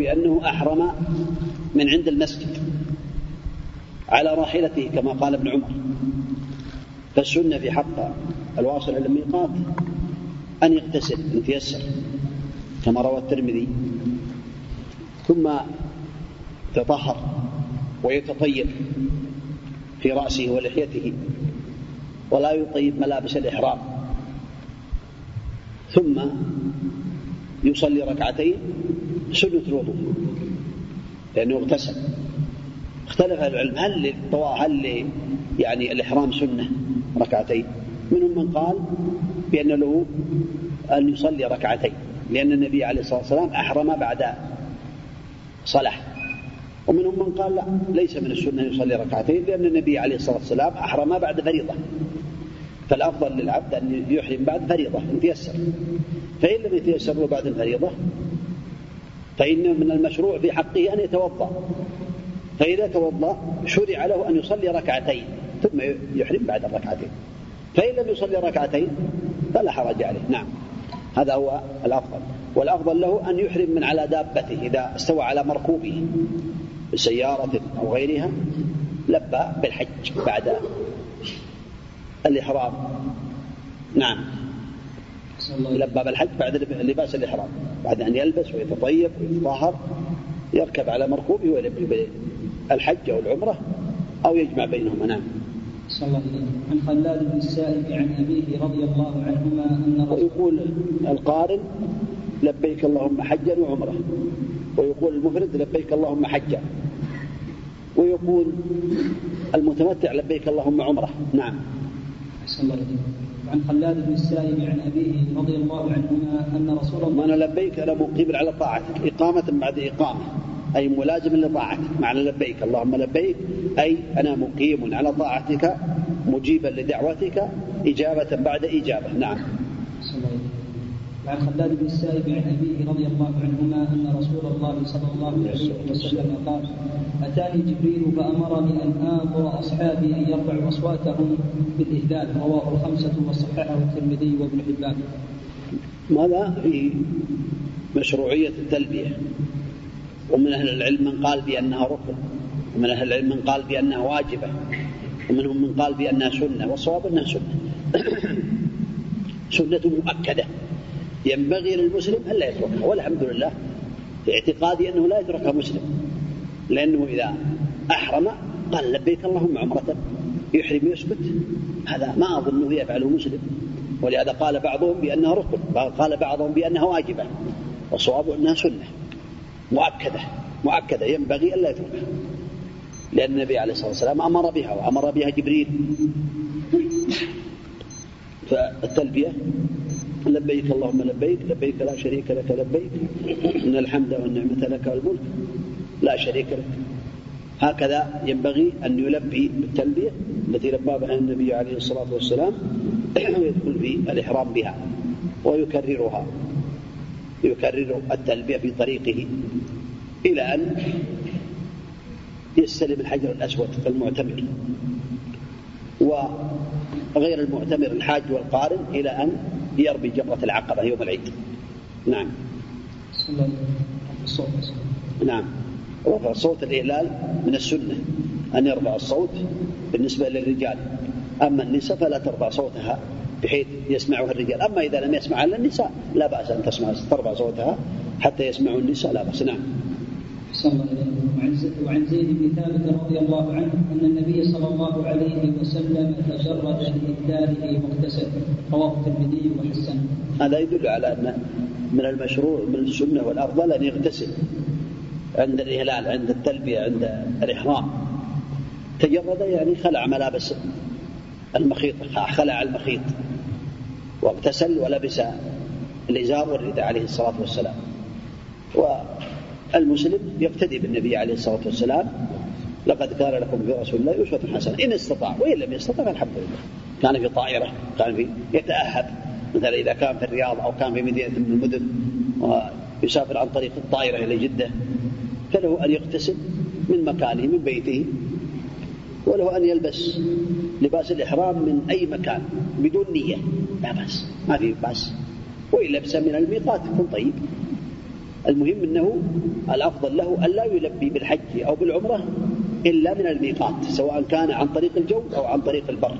بأنه أحرم من عند المسجد على راحلته كما قال ابن عمر. فالسنة في حق الواصل إلى الميقات أن يغتسل إن تيسر كما روى الترمذي. ثم يتطهر ويتطيب في رأسه ولحيته ولا يطيب ملابس الإحرام. ثم يصلي ركعتين سنة الوضوء لأنه اغتسل. اختلف العلم. هل هل يعني الإحرام سنة؟ ركعتين. منهم من قال بأن له أن يصلي ركعتين. لأن النبي عليه الصلاة والسلام أحرم بعد صلاة. ومنهم من قال لا ليس من السنة أن يصلي ركعتين لأن النبي عليه الصلاة والسلام أحرم بعد فريضة. فالأفضل للعبد أن يحرم بعد فريضة إن تيسر فإن لم يتيسر له بعد الفريضة فإن من المشروع في حقه أن يتوضأ. فإذا توضأ شرع له أن يصلي ركعتين ثم يحرم بعد الركعتين. فإن لم يصلي ركعتين فلا حرج عليه. نعم. هذا هو الأفضل. والأفضل له أن يحرم من على دابته إذا استوى على مركوبه بسيارة أو غيرها لبى بالحج بعد الإحرام. نعم. لبى بالحج بعد لباس الإحرام. بعد أن يلبس ويتطيب ويتطهر يركب على مركوبه ويلبي بالحج أو العمرة أو يجمع بينهما. نعم. صلى الله عليه عن خلاد بن السائب عن أبيه رضي الله عنهما أن ويقول القارن لبيك اللهم حجا وعمرة. ويقول المفرد لبيك اللهم حجا. ويقول المتمتع لبيك اللهم عمرة. نعم. الله عن خلاد بن السائب عن أبيه رضي الله عنهما أن رسول الله وأنا لبيك أنا مقيم على طاعتك. إقامة بعد إقامة. أي ملازم لطاعتك. معنى لبيك. اللهم لبيك. أي أنا مقيم على طاعتك مجيبا لدعوتك إجابة بعد إجابة. نعم. وعن خلاد بن السائب عن أبيه رضي الله عنهما أن رسول الله صلى الله عليه وسلم قال أتاني جبريل فأمرني أن آمر أصحابي أن يرفعوا أصواتهم بالإهلال. رواه الخمسة وصححه الترمذي وابن حبان. ماذا؟ في مشروعية التلبية. ومن أهل العلم من قال بأنها ركن. ومن أهل العلم من قال بأنها واجبة. ومنهم من قال بأنها سنة. والصواب أنها سنة. سنة مؤكدة. ينبغي للمسلم ألا يتركها. والحمد لله في اعتقادي أنه لا يتركها مسلم. لأنه إذا أحرم قال لبيك اللهم عمرة. يحرم يسكت هذا ما أظنه يفعله مسلم. ولهذا قال بعضهم بأنها ركن. قال بعضهم بأنها واجبة. والصواب أنها سنة. مؤكدة. مؤكدة. ينبغي ألا يتركها. لأن النبي عليه الصلاة والسلام أمر بها. وأمر بها جبريل. فالتلبية لبيك اللهم لبيك لبيك لا شريك لك لبيك. إن الحمد والنعمة لك والملك. لا شريك لك. هكذا ينبغي أن يلبي بالتلبية التي لبى بها النبي عليه الصلاة والسلام ويدخل في الإحرام بها ويكررها. يكرر التلبية في طريقه إلى أن يستلم الحجر الأسود المعتمر وغير المعتمر الحاج والقارن إلى أن يرمي جمرة العقبة يوم العيد. نعم. نعم. رفع صوت الإهلال من السنة. أن يرفع الصوت بالنسبة للرجال. أما النساء فلا ترفع صوتها بحيث يسمعها الرجال. أما إذا لم يسمعها إلا النساء لا بأس أن تسمع ترفع صوتها حتى يسمعوا النساء لا بأس. نعم. صلى وعن زيد بن ثابت رضي الله عنه أن النبي صلى الله عليه وسلم تجرد لإهلاله واغتسل رواه الترمذي وحسن. هذا يدل على أن من المشروع من السنة والافضل أن يغتسل عند الإهلال عند التلبية عند الإحرام. تجرد يعني خلع ملابس المخيط خلع المخيط واغتسل ولبس الإزار والرداء عليه الصلاة والسلام. والمسلم يقتدي بالنبي عليه الصلاة والسلام لقد كان لكم في رسول الله أسوة حسنة إن استطاع. وإن لم يستطع فالحمد لله. كان في طائرة كان في يتأهب. مثلا إذا كان في الرياض أو كان في مدينة من المدن ويسافر عن طريق الطائرة إلى جدة فله أن يغتسل من مكانه من بيته وله أن يلبس لباس الإحرام من أي مكان بدون نية. لا بأس ما في بأس. وإن لبس من الميقات يكون طيب. المهم أنه الأفضل له أن لا يلبي بالحج أو بالعمرة إلا من الميقات سواء كان عن طريق الجو أو عن طريق البر.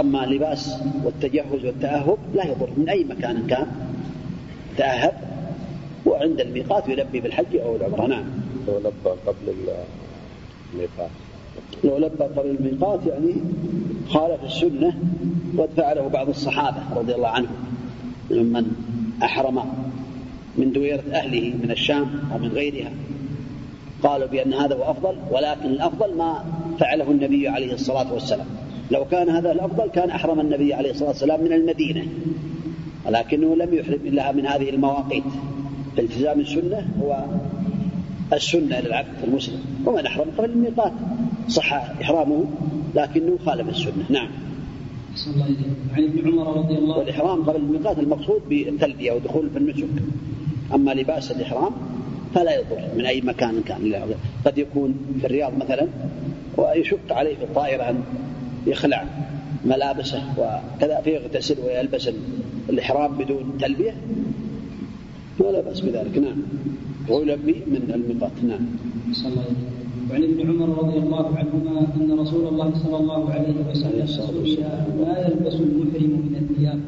أما اللباس والتجهز والتأهب لا يضر من أي مكان كان. تأهب وعند الميقات يلبي بالحج أو العمرة نعم. لو لبى قبل الميقات. لو لبى قبل الميقات يعني خالف السنة قد فعله بعض الصحابة رضي الله عنهم ممن أحرم من دويرة أهله من الشام أو من غيرها. قالوا بأن هذا هو أفضل ولكن الأفضل ما فعله النبي عليه الصلاة والسلام. لو كان هذا الأفضل كان أحرم النبي عليه الصلاة والسلام من المدينة. ولكنه لم يحرم إلا من هذه المواقيت. التزام السنة هو السنة للعبد المسلم. ومن أحرم قبل الميقات. صح إحرامه لكنه خالف السنة. نعم. الله عن ابن عمر رضي الله والإحرام قبل الميقات المقصود بالتلبية ودخول في النسك أما لباس الإحرام فلا يضر من أي مكان كان. قد يكون في الرياض مثلا ويشق عليه في الطائرة أن يخلع ملابسه وكذا فيغتسل ويلبس الإحرام بدون تلبية. ولا بأس بذلك. نعم. ويلبي من الميقات نعم. صلى الله عليه وعن ابن عمر رضي الله عنهما أن رسول الله صلى الله عليه وسلم سئل ما يلبس المحرم من الثياب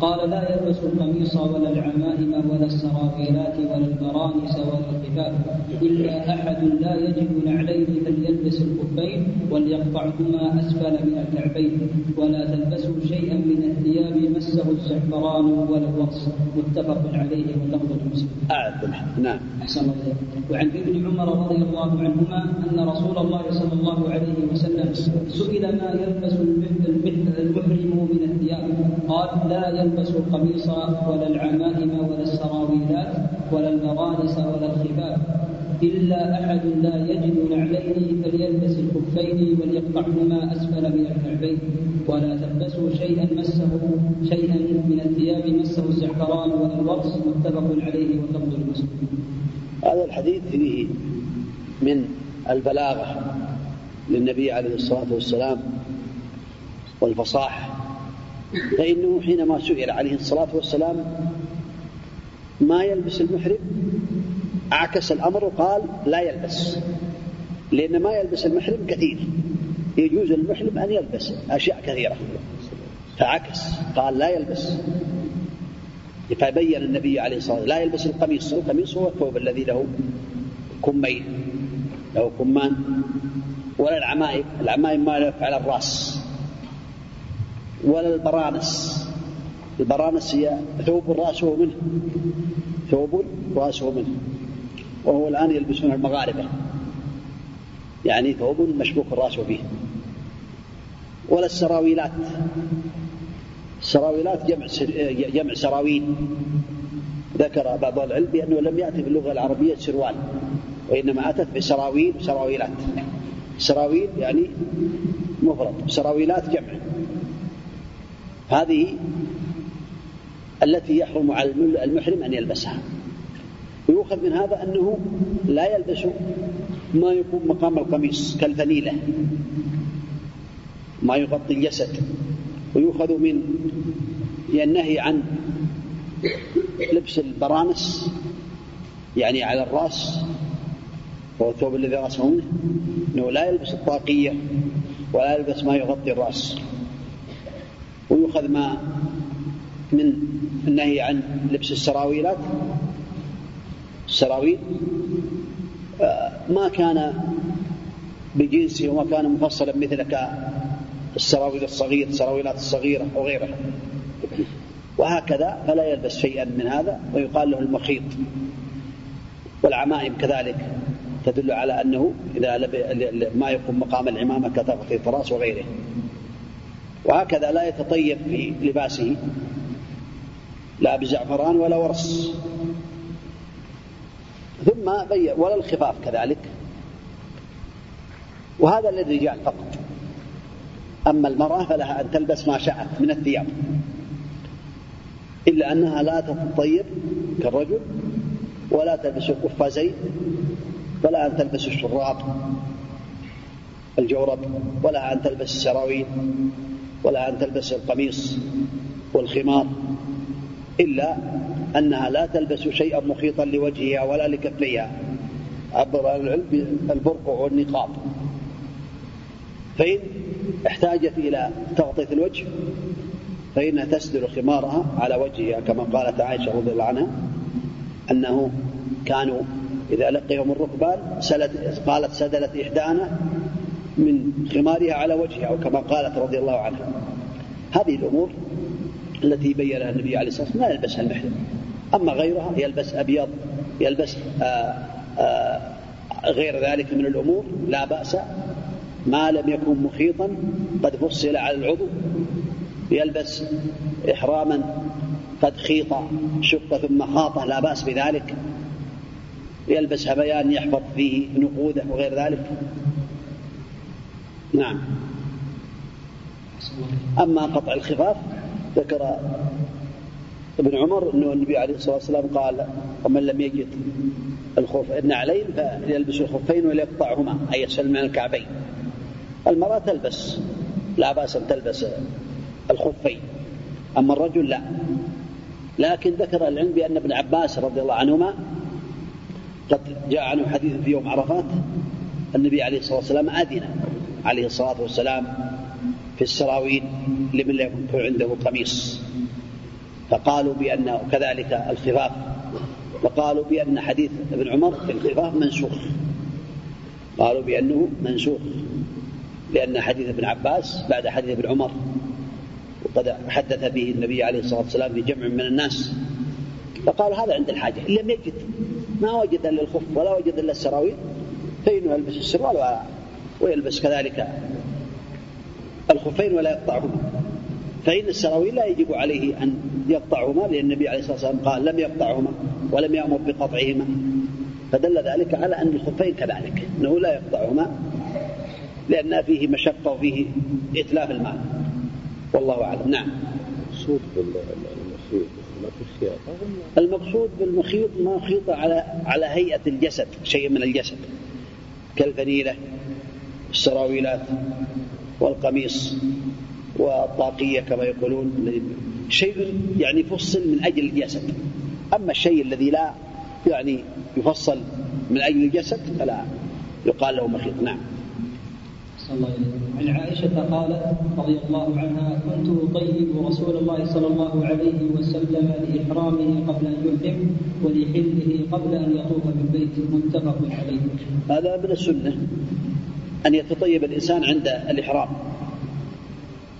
قال لا يلبس القميص ولا العمائم ولا السراويلات ولا البرانس ولا الخفاف إلا أحد لا يجد نعلين فليلبس الخفين وليقطعهما أسفل من الكعبين ولا تلبسوا شيئا من الثياب مسه الزعفران ولا الوصف متفق عليه واللفظ لمسلم. أعد نعم. أحسن الله وعن ابن عمر رضي الله عنهما أن رسول الله صلى الله عليه وسلم سئل ما يلبس المحرم من الثياب قال لا يلبس القميص ولا العمائم ولا السراويلات ولا المرانس ولا الخفاف إلا أحد لا يجد نعلين فليلبس الخفين وليقطعهما أسفل من الكعبين ولا تلبسوا شيئا مسه شيئا من الثياب مسه الزعفران ولا الورس متفق عليه واللفظ المسلم. هذا الحديث فيه من البلاغة للنبي عليه الصلاة والسلام والفصاحة فإنه حينما سئل عليه الصلاة والسلام ما يلبس المحرم؟ عكس الأمر وقال لا يلبس لأن ما يلبس المحرم كثير يجوز المحرم أن يلبس أشياء كثيرة فعكس قال لا يلبس. فبين النبي عليه الصلاة والسلام لا يلبس القميص القميص هو الثوب الذي له كمين له كمان ولا العمائم العمائم ما يلف على الرأس. ولا البرانس. البرانس هي ثوب رأسه منه. ثوب رأسه منه. وهو الآن يلبسون المغاربة. يعني ثوب مشبوك الرأس فيه ولا السراويلات. السراويلات جمع جمع سراويل. ذكر بعض العلم بأنه لم يأتي في اللغة العربية سروال. وإنما أتت بسراويل وسراويلات سراويل يعني مفرد سراويلات جمع. هذه التي يحرم على المحرم أن يلبسها. ويؤخذ من هذا أنه لا يلبس ما يكون مقام القميص كالفنيلة. ما يغطي الجسد. ويؤخذ من النهي عن لبس البرانس يعني على الرأس وهو الثوب الذي رأسه منه أنه لا يلبس الطاقية ولا يلبس ما يغطي الرأس. ويؤخذ ما من النهي عن لبس السراويلات. السراويل آه، ما كان بجنسه وما كان مفصلا مثل السراويل الصغير السراويلات الصغيرة وغيرها وهكذا فلا يلبس شيئا من هذا ويقال له المخيط. والعمائم كذلك. تدل على أنه إذا ما يقوم مقام العمامة كتغطية الرأس وغيره. وهكذا لا يتطيب في لباسه لا بزعفران ولا ورس. ثم بين ولا الخفاف كذلك. وهذا للرجال فقط. أما المرأة فلها أن تلبس ما شاءت من الثياب. إلا أنها لا تتطيب كالرجل ولا تلبس القفازين ولا أن تلبس الشراب الجورب ولا أن تلبس السراويل ولا أن تلبس القميص والخمار إلا أنها لا تلبس شيئا مخيطا لوجهها ولا لكفيها. عبر العلم بالبرقع والنقاب فإن احتاجت إلى تغطية الوجه فإنها تسدل خمارها على وجهها كما قالت عائشة رضي الله عنها أنه كانوا إذا لقيهم الركبان سلت قالت سدلت إحدانا من خمارها على وجهها أو كما قالت رضي الله عنها. هذه الأمور التي بينها النبي عليه الصلاة والسلام لا يلبسها المحرم. أما غيرها يلبس أبيض يلبس آآ آه، آآ آه، غير ذلك من الأمور لا بأس. ما لم يكن مخيطا قد فصل على العضو. يلبس إحراما قد خيط شق ثم خاطه لا بأس بذلك. يلبس هبيان يحفظ فيه نقوده وغير ذلك؟ نعم. أما قطع الخفاف ذكر ابن عمر أنه النبي عليه الصلاة والسلام قال ومن لم يجد الخف النعلين فليلبس الخفين وليقطعهما أي يسفل من الكعبين. المرأة تلبس لا بأس أن تلبس الخفين أما الرجل لا. لكن ذكر العلم بأن ابن عباس رضي الله عنهما قد جاء عنه حديث في يوم عرفات النبي عليه الصلاة والسلام أذن عليه الصلاة والسلام في السراويل لمن لم يكن عنده قميص. فقالوا بأن كذلك الخفاف وقالوا بأن حديث ابن عمر في الخفاف منسوخ. قالوا بأنه منسوخ لأن حديث ابن عباس بعد حديث ابن عمر وقد حدث به النبي عليه الصلاة والسلام في جمع من الناس. فقال هذا عند الحاجة إن لم يجد ما وجد إلا الخف ولا وجد إلا السراويل فإنه يلبس السروال ويلبس كذلك الخفين ولا يقطعهما. فإن السراويل لا يجب عليه أن يقطعهما لأن النبي عليه الصلاة والسلام قال لم يقطعهما ولم يأمر بقطعهما. فدل ذلك على أن الخفين كذلك أنه لا يقطعهما لأن فيه مشقة وفيه إتلاف المال والله أعلم. نعم. ما في المقصود بالمخيط ما خيط على على هيئة الجسد شيء من الجسد. كالفنيلة السراويلات والقميص والطاقية كما يقولون. شيء يعني فصل من أجل الجسد. أما الشيء الذي لا يعني يفصل من أجل الجسد فلا يقال له مخيط. نعم. عن عائشة قالت رضي الله عنها كنت أطيب رسول الله صلى الله عليه وسلم لإحرامه قبل أن يحرم ولحله قبل أن يطوف بالبيت متفق عليه. هذا من السنة أن يتطيب الإنسان عند الإحرام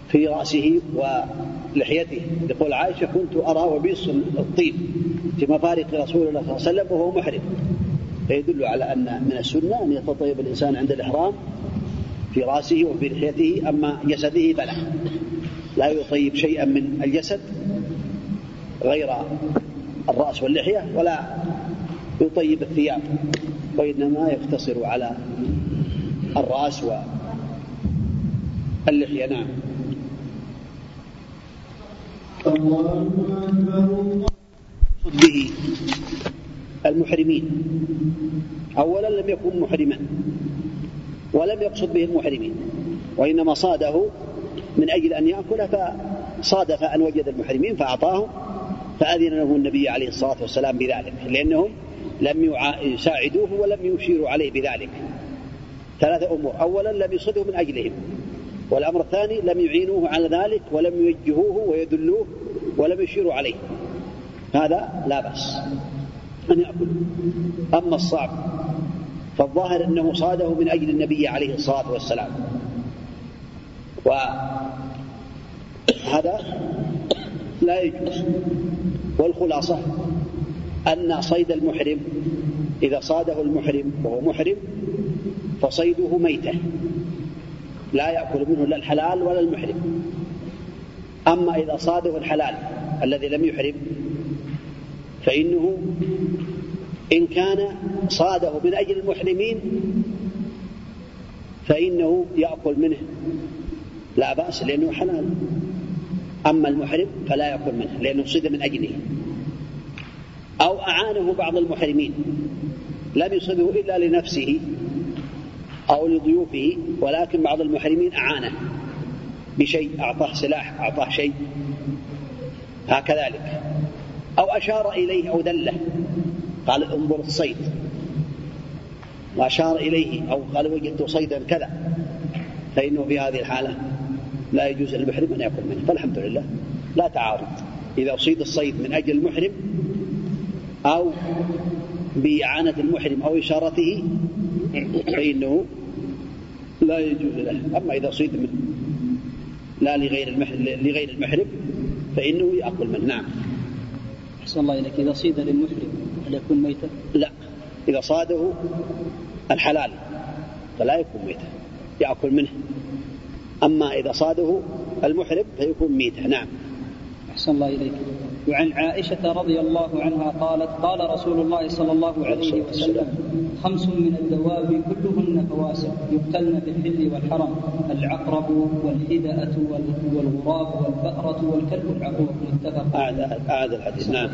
في رأسه ولحيته. يقول عائشة كنت أرى وبيص الطيب في مفارق رسول الله صلى الله عليه وسلم وهو محرم. فيدل على أن من السنة أن يتطيب الإنسان عند الإحرام في رأسه وفي لحيته أما جسده فلا. لا يطيب شيئا من الجسد غير الرأس واللحية ولا يطيب الثياب وإنما يقتصر على الرأس واللحية. نعم. به المحرمين. أولا لم يكن محرما. ولم يقصد به المحرمين وإنما صاده من أجل أن يأكل فصادف أن وجد المحرمين فأعطاهم فأذن له النبي عليه الصلاة والسلام بذلك لأنهم لم يساعدوه ولم يشيروا عليه بذلك. ثلاثة أمور أولا لم يصده من أجلهم والأمر الثاني لم يعينوه على ذلك ولم يوجهوه ويدلوه ولم يشيروا عليه. هذا لا بأس أن يأكل. أما الصعب فالظاهر أنه صاده من أجل النبي عليه الصلاة والسلام. وهذا لا يجوز. والخلاصة أن صيد المحرم إذا صاده المحرم وهو محرم فصيده ميتة. لا يأكل منه لا الحلال ولا المحرم. أما إذا صاده الحلال الذي لم يحرم فإنه إن كان صاده من أجل المحرمين فإنه يأكل منه. لا بأس لأنه حلال. أما المحرم فلا يأكل منه لأنه صيد من أجله. أو أعانه بعض المحرمين. لم يصده إلا لنفسه أو لضيوفه ولكن بعض المحرمين أعانه بشيء أعطاه سلاح أعطاه شيء. هكذلك. أو أشار إليه أو دله. قال انظر الصيد. وأشار إليه أو قال وجدت صيدا كذا. فإنه في هذه الحالة لا يجوز للمحرم أن يأكل منه. فالحمد لله. لا تعارض. إذا أصيد الصيد من أجل المحرم أو بإعانة المحرم أو إشارته فإنه لا يجوز له. أما إذا صيد من لا لغير المحرم, لغير المحرم فإنه يأكل منه. نعم. أحسن الله إليك. إذا صيد للمحرم هل يكون ميتا؟ لا. إذا صاده الحلال فلا يكون ميتا. يأكل منه. أما إذا صاده المحرم فيكون ميتة نعم. أحسن الله إليك. وعن عائشة رضي الله عنها قالت قال رسول الله صلى الله عليه وسلم خمس من الدواب كلهن فواسق يقتلن في الحل والحرم العقرب والحدأة والغراب والفأرة والكلب العقور. متفق أعد الحديث. نعم.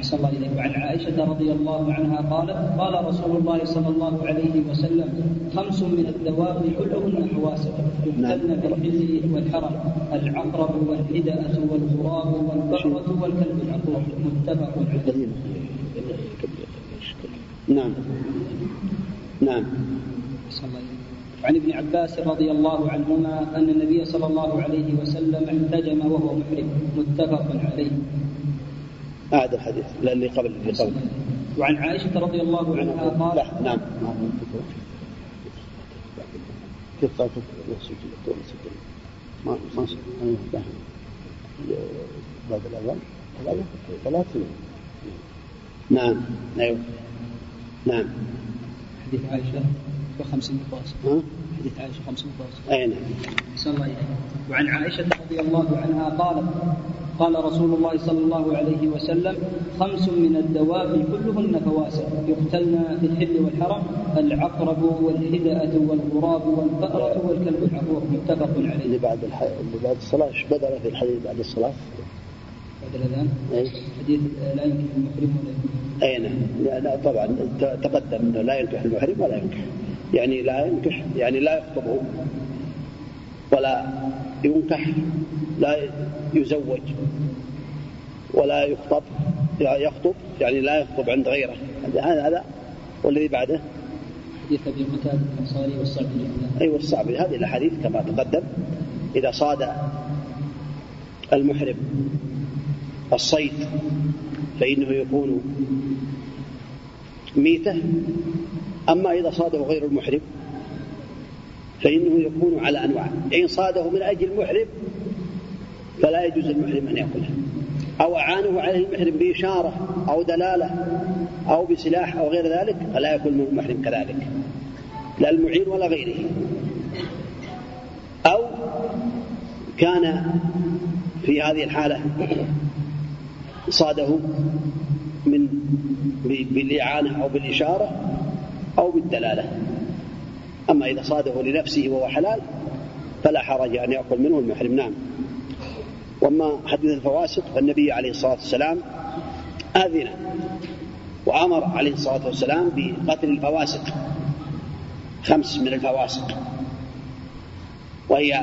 أحسن الله إليك. وعن عائشة رضي الله عنها قالت قال رسول الله صلى الله عليه وسلم خمس من الدواب كلهن حواسب يقتلن في الحل والحرم. العقرب والحدأة والغراب والبقرة والكلب العقور متفق عليه. نعم. نعم. وعن ابن عباس رضي الله عنهما أن النبي صلى الله عليه وسلم احتجم وهو محرم. متفق عليه. أعد الحديث اللي قبل اللي قبل. وعن عائشة رضي الله عنها قال لا نعم كيف قال ما ما بعد الأذان؟ ثلاث نعم أيوه نعم. حديث عائشة وخمس نقاط حديث عائشة خمس نقاط أي نعم. الله وعن عائشة رضي الله عنها قالت قال رسول الله صلى الله عليه وسلم خمس من الدواب كلهن فواسق يقتلن في الحل والحرم العقرب والهدأة والغراب والفأرة والكلب العقور متفق عليه. اللي بعد الح... اللي بعد الصلاة إيش بدل في الحديث بعد الصلاة؟ بعد الأذان؟ أي حديث لا ينكح المحرم ولا أي نعم. لا طبعا. تقدم أنه لا ينكح المحرم ولا ينكح. يعني لا ينكح يعني لا يخطبه. ولا ينكح لا يزوج ولا يخطب يخطب يعني لا يخطب عند غيره. هذا هذا والذي بعده؟ حديث أبي قتاده الأنصاري والصعبي أيوه الصعبي هذه الأحاديث كما تقدم إذا صاد المحرم الصيد فإنه يكون ميته. أما إذا صاده غير المحرم فإنه يكون على أنواع. إن صاده من أجل المحرم فلا يجوز للمحرم أن يأكله. أو أعانه عليه المحرم بإشارة أو دلالة أو بسلاح أو غير ذلك فلا يكون المحرم كذلك. لا المعين ولا غيره. أو كان في هذه الحالة صاده من بالإعانة أو بالإشارة أو بالدلالة. أما إذا صاده لنفسه وهو حلال فلا حرج أن يأكل منه المحرم. نعم. وأما حديث الفواسق فالنبي عليه الصلاة والسلام آذن وأمر عليه الصلاة والسلام بقتل الفواسق خمس من الفواسق. وهي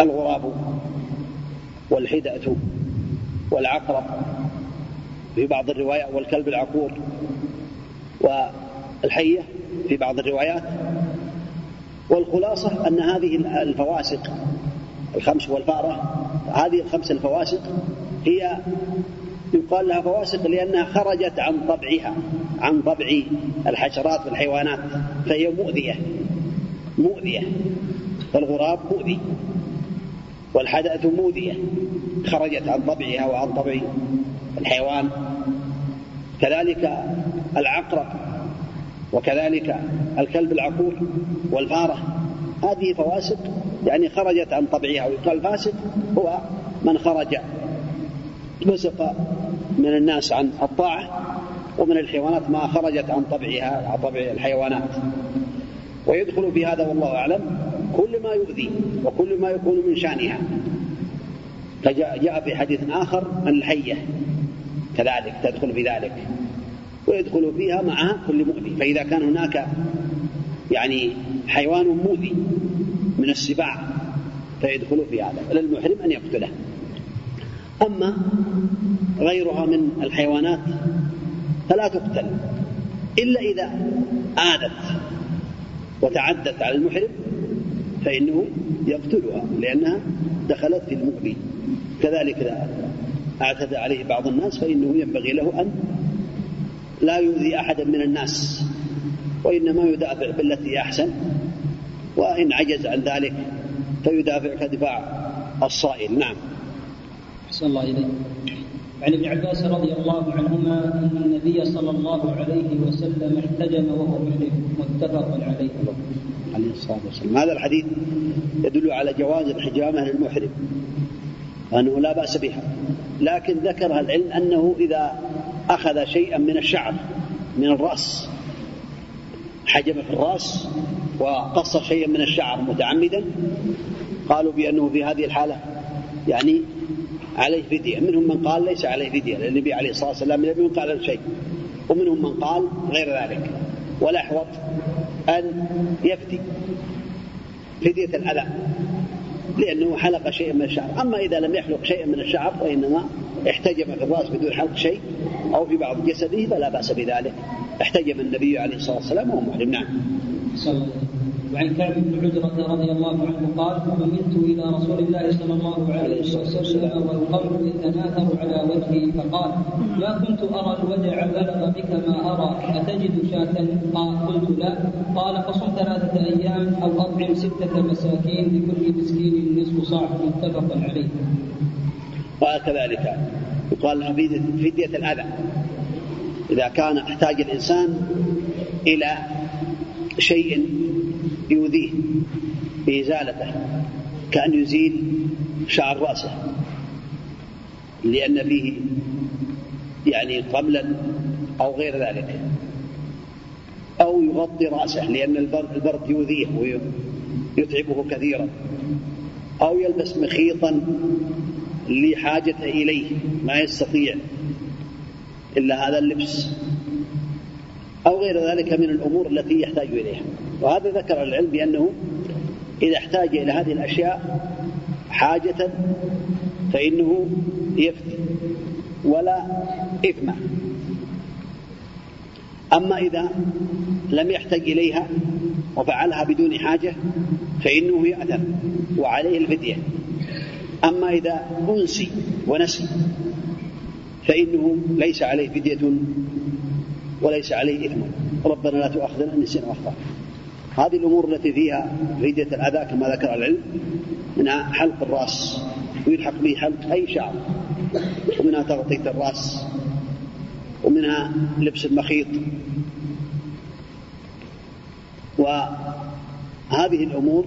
الغراب والحدأة والعقرب في بعض الروايات والكلب العقور الحية في بعض الروايات والخلاصة أن هذه الفواسق الخمس والفأرة هذه الخمس الفواسق هي يقال لها فواسق لأنها خرجت عن طبعها عن طبع الحشرات والحيوانات فهي مؤذية مؤذية فالغراب مؤذي والحدأة مؤذية خرجت عن طبعها وعن طبع الحيوان كذلك العقرب. وكذلك الكلب العقور والفارة هذه فواسق يعني خرجت عن طبعها ويقال فاسق هو من خرج فسق من الناس عن الطاعة ومن الحيوانات ما خرجت عن طبعها عن طبع الحيوانات. ويدخل في هذا والله أعلم كل ما يؤذي وكل ما يكون من شأنها. فجاء جاء في حديث آخر الحية كذلك تدخل في ذلك. ويدخل فيها معها كل مؤذي فإذا كان هناك يعني حيوان مؤذي من السباع فيدخل في هذا للمحرم أن يقتله. أما غيرها من الحيوانات فلا تقتل إلا إذا آذت وتعدت على المحرم فإنه يقتلها لأنها دخلت في المؤذي. كذلك إذا اعتدى عليه بعض الناس فإنه ينبغي له أن لا يؤذي أحدا من الناس وإنما يدافع بالتي أحسن وإن عجز عن ذلك فيدافع كدفاع الصائل. نعم. أحسن الله إليك. عن ابن عباس رضي الله عنهما أن النبي صلى الله عليه وسلم احتجم وهو محرم. متفق عليه. عليه الصلاة والسلام. هذا الحديث يدل على جواز الحجامة للمحرم وأنه لا بأس بها لكن ذكر العلم أنه إذا أخذ شيئا من الشعر من الرأس. حجم في الرأس وقص شيئا من الشعر متعمدا. قالوا بأنه في هذه الحالة يعني عليه فدية. منهم من قال ليس عليه فدية لأن النبي عليه الصلاة والسلام لم ينقل شيء. ومنهم من قال غير ذلك. والأحوط أن يفتي فدية الأذى. لأنه حلق شيئا من الشعر. أما إذا لم يحلق شيئا من الشعر وإنما احتجم في الرأس بدون حلق شيء أو في بعض جسده فلا بأس بذلك. احتجم النبي عليه الصلاة والسلام وهو محرم. نعم. وعن كعب بن عجرة رضي الله عنه قال فمنت إلى رسول الله صلى الله عليه وسلم والقمر يتناثر على وجهه فقال ما كنت أرى الوجع بلغ بك ما أرى أتجد شاة؟ قلت لا. قال فصم ثلاثة أيام أو أطعم ستة مساكين لكل مسكين نصف صاع. متفق عليه. قال كذلك. يقال لها فدية الأذى. إذا كان أحتاج الإنسان إلى شيء يؤذيه بإزالته كأن يزيل شعر رأسه لأن فيه يعني قبلا أو غير ذلك أو يغطي رأسه لأن البرد يؤذيه ويتعبه كثيرا أو يلبس مخيطا لحاجته إليه ما يستطيع إلا هذا اللبس أو غير ذلك من الأمور التي يحتاج إليها. وهذا ذكر العلم بأنه إذا احتاج إلى هذه الأشياء حاجة فإنه يفتي ولا إثم. أما إذا لم يحتج إليها وفعلها بدون حاجة فإنه يأثم وعليه الفدية. أما إذا أنسي ونسي فإنه ليس عليه فدية وليس عليه إثم. ربنا لا تؤاخذنا إن نسينا وأخطأنا. هذه الأمور التي فيها فدية الأذى كما ذكر العلم منها حلق الرأس ويلحق به حلق أي شعر ومنها تغطية الرأس ومنها لبس المخيط. وهذه الأمور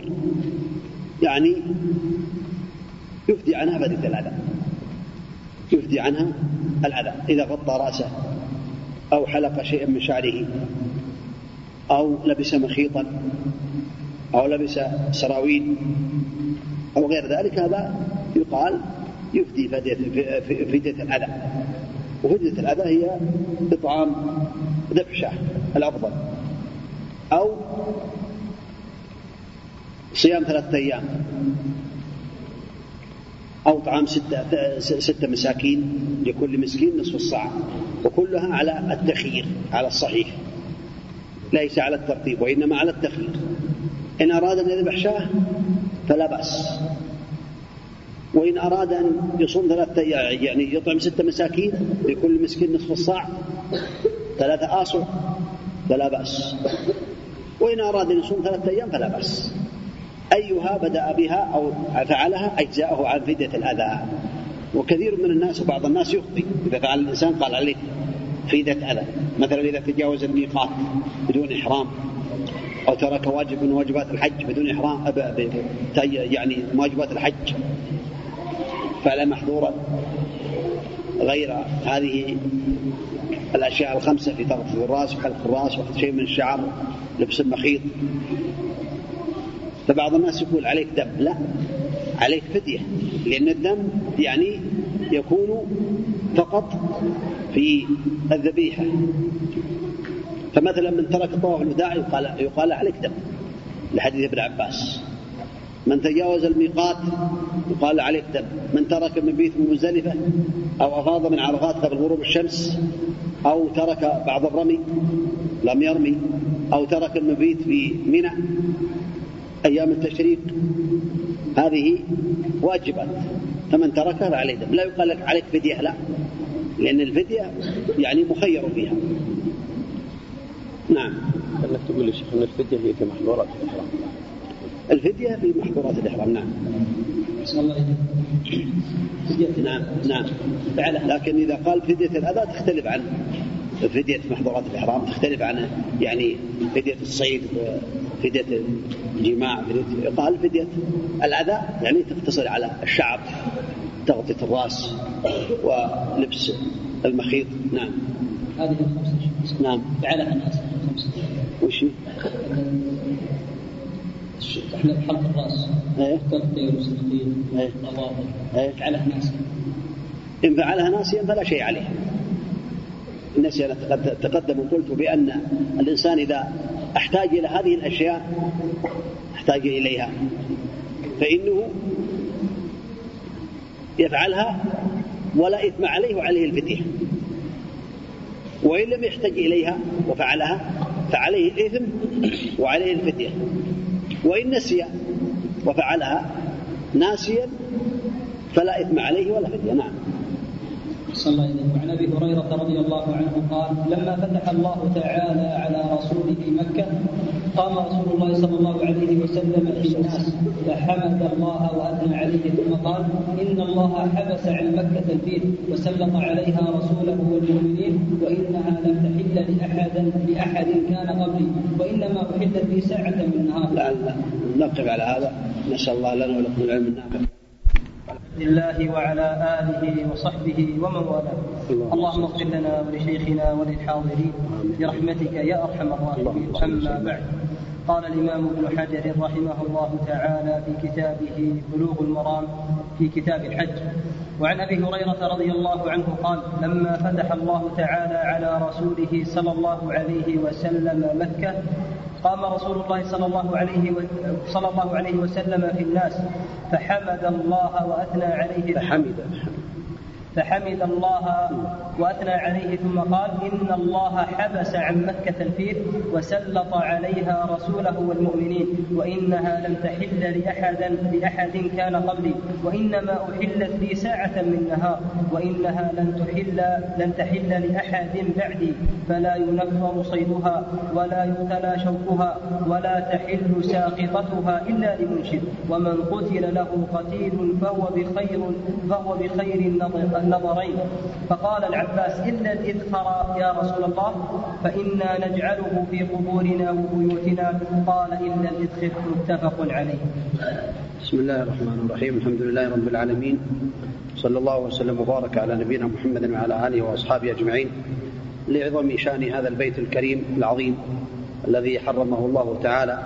يعني يفدي عنها فدية الأذى يفدي عنها الأذى إذا غطى رأسه أو حلق شيئا من شعره. أو لبس مخيطا أو لبس سراويل أو غير ذلك هذا يقال يفدي فدية الأذى. وفدية الأذى هي إطعام ذبح شاه الأفضل. أو صيام ثلاثة أيام. أو طعام ستة, ستة مساكين لكل مسكين نصف الصاع وكلها على التخيير على الصحيح. ليس على الترتيب وإنما على التخيير. إن أراد أن يذبح شاة فلا بأس. وإن أراد أن يصوم ثلاثة يعني يطعم ستة مساكين لكل مسكين نصف الصاع ثلاثة آصع فلا بأس. وإن أراد أن يصوم ثلاثة أيام فلا بأس. أيها بدأ بها أو فعلها أجزاءه عن فدية الأذى. وكثير من الناس وبعض الناس يخطي إذا فعل الإنسان قال عليه فدية أذى مثلا إذا تجاوز الميقات بدون إحرام أو ترك واجب من واجبات الحج بدون إحرام يعني واجبات الحج فعل محظورا غير هذه الأشياء الخمسة في تغطية الرأس وحلق الرأس وأخذ شيء من الشعر لبس المخيط. فبعض الناس يقول عليك دم. لا عليك فدية لأن الدم يعني يكون فقط في الذبيحة. فمثلا من ترك طواف الوداع يقال, يقال عليك دم لحديث ابن عباس. من تجاوز الميقات يقال عليه دم. من ترك المبيت من مزدلفة أو أفاض من عرفات قبل غروب الشمس أو ترك بعض الرمي لم يرمي أو ترك المبيت في منى أيام التشريق هذه واجبات فمن تركها فعليه دم لا يقال لك عليك فدية لا. لأن الفدية يعني مخير فيها. نعم. أنك تقول لي شيخ إن الفدية هي في محظورات الإحرام. الفدية في محظورات الإحرام نعم. نعم نعم. لكن إذا قال فدية الأذى تختلف عن فدية محظورات الإحرام تختلف عن يعني فدية الصيد فدية الجماع فدية قال فدية الأذى. يعني تقتصر على الشعر تغطية الرأس ولبس المخيط. نعم. هذه الخمسة. نعم. فعلها الناس الخمسة وش؟ إحنا بحلق الرأس. إيه. تغطية وسلطين إيه. نظافة إيه. فعلها الناس إن فعلها ناسيا فلا شيء عليه. النسيان قد تقدم وقلت بأن الإنسان إذا أحتاج إلى هذه الأشياء أحتاج إليها. فإنه يفعلها ولا إثم عليه وعليه الفدية وإن لم يحتج إليها وفعلها فعليه الإثم وعليه الفدية وإن نسي وفعلها ناسيا فلا إثم عليه ولا فدية نعم. صلى الله وعن أبي هريرة رضي الله عنه قال لما فتح الله تعالى على رسوله مكة قام رسول الله صلى الله عليه وسلم في الناس فحمد الله وأثنى عليه ثم قال إن الله حبس عن مكة الفيل وسلط عليها رسوله والمؤمنين وإنها لم تحل لأحد لأحد كان قبلي وإنما أحلت في ساعة من نهار. لعل نقف على هذا. نسأل الله لنا ولكم العلم. النافع لله وعلى آله وصحبه ومن والاه. اللهم اغفر لنا ولشيخنا وللحاضرين برحمتك يا أرحم الراحمين. أما بعد قال الإمام ابن حجر رحمه الله تعالى في كتابه بلوغ المرام في كتاب الحج. وعن أبي هريرة رضي الله عنه قال لما فتح الله تعالى على رسوله صلى الله عليه وسلم مكة قام رسول الله صلى الله عليه. صلى الله عليه وسلم في الناس فحمد الله وأثنى عليه فحمد فحمد الله وأثنى عليه ثم قال إن الله حبس عن مكة الفيل وسلط عليها رسوله والمؤمنين وإنها لم تحل لاحد لأحد كان قبلي وإنما أحلت لي ساعة من نهار وإنها لن تحل لن تحل لأحد بعدي فلا ينفر صيدها ولا يقتلى شوكها ولا تحل ساقطتها إلا لمنشد ومن قتل له قتيل فهو بخير فهو بخير النظر- النظرين فقال العباس الا الإذخر يا رسول الله فإنا نجعله في قبورنا وبيوتنا. قال الا الإذخر متفق عليه. بسم الله الرحمن الرحيم. الحمد لله رب العالمين. صلى الله وسلم وبارك على نبينا محمد وعلى آله وأصحابه أجمعين. لعظم شأن هذا البيت الكريم العظيم الذي حرمه الله تعالى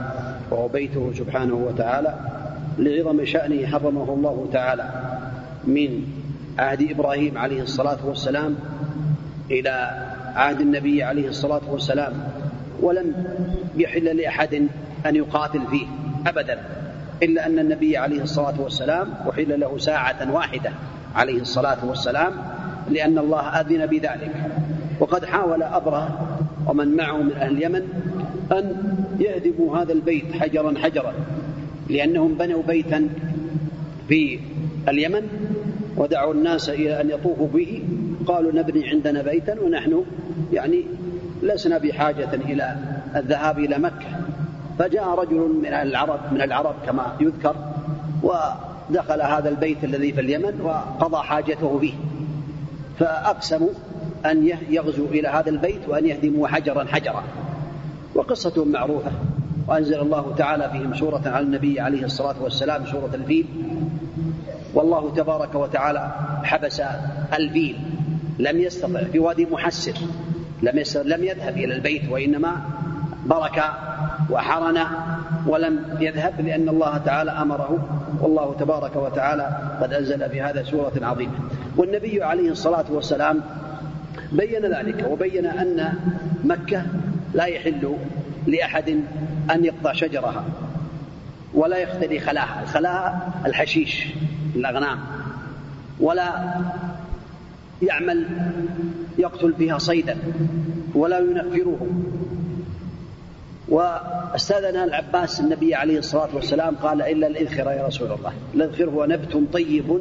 وهو بيته سبحانه وتعالى لعظم شأنه حرمه الله تعالى من عهد إبراهيم عليه الصلاة والسلام إلى عهد النبي عليه الصلاة والسلام ولم يحل لأحد أن يقاتل فيه ابدا إلا أن النبي عليه الصلاة والسلام أحل له ساعة واحدة عليه الصلاة والسلام لأن الله أذن بذلك. وقد حاول ابرهه ومن معه من أهل اليمن أن يهدموا هذا البيت حجرا حجرا لأنهم بنوا بيتا في اليمن ودعوا الناس إلى أن يطوفوا به. قالوا نبني عندنا بيتا ونحن يعني لسنا بحاجة إلى الذهاب إلى مكة. فجاء رجل من العرب من العرب كما يذكر ودخل هذا البيت الذي في اليمن وقضى حاجته فيه فأقسموا أن يغزوا إلى هذا البيت وأن يهدموا حجرا حجرا. وقصتهم معروفة وأنزل الله تعالى فيهم سورة على النبي عليه الصلاة والسلام سورة الفيل. والله تبارك وتعالى حبس الفيل لم يستطع في وادي محسر لم لم يذهب إلى البيت وإنما برك وحرن ولم يذهب لأن الله تعالى أمره. والله تبارك وتعالى قد أنزل في هذا سورة عظيمة. والنبي عليه الصلاة والسلام بين ذلك وبين أن مكة لا يحل لأحد أن يقطع شجرها ولا يختلي خلاها. الخلاها الحشيش. الأغنام ولا يعمل يقتل فيها صيدا ولا ينفره. واستاذن العباس النبي عليه الصلاة والسلام قال إلا الإذخر يا رسول الله، الإذخر هو نبت طيب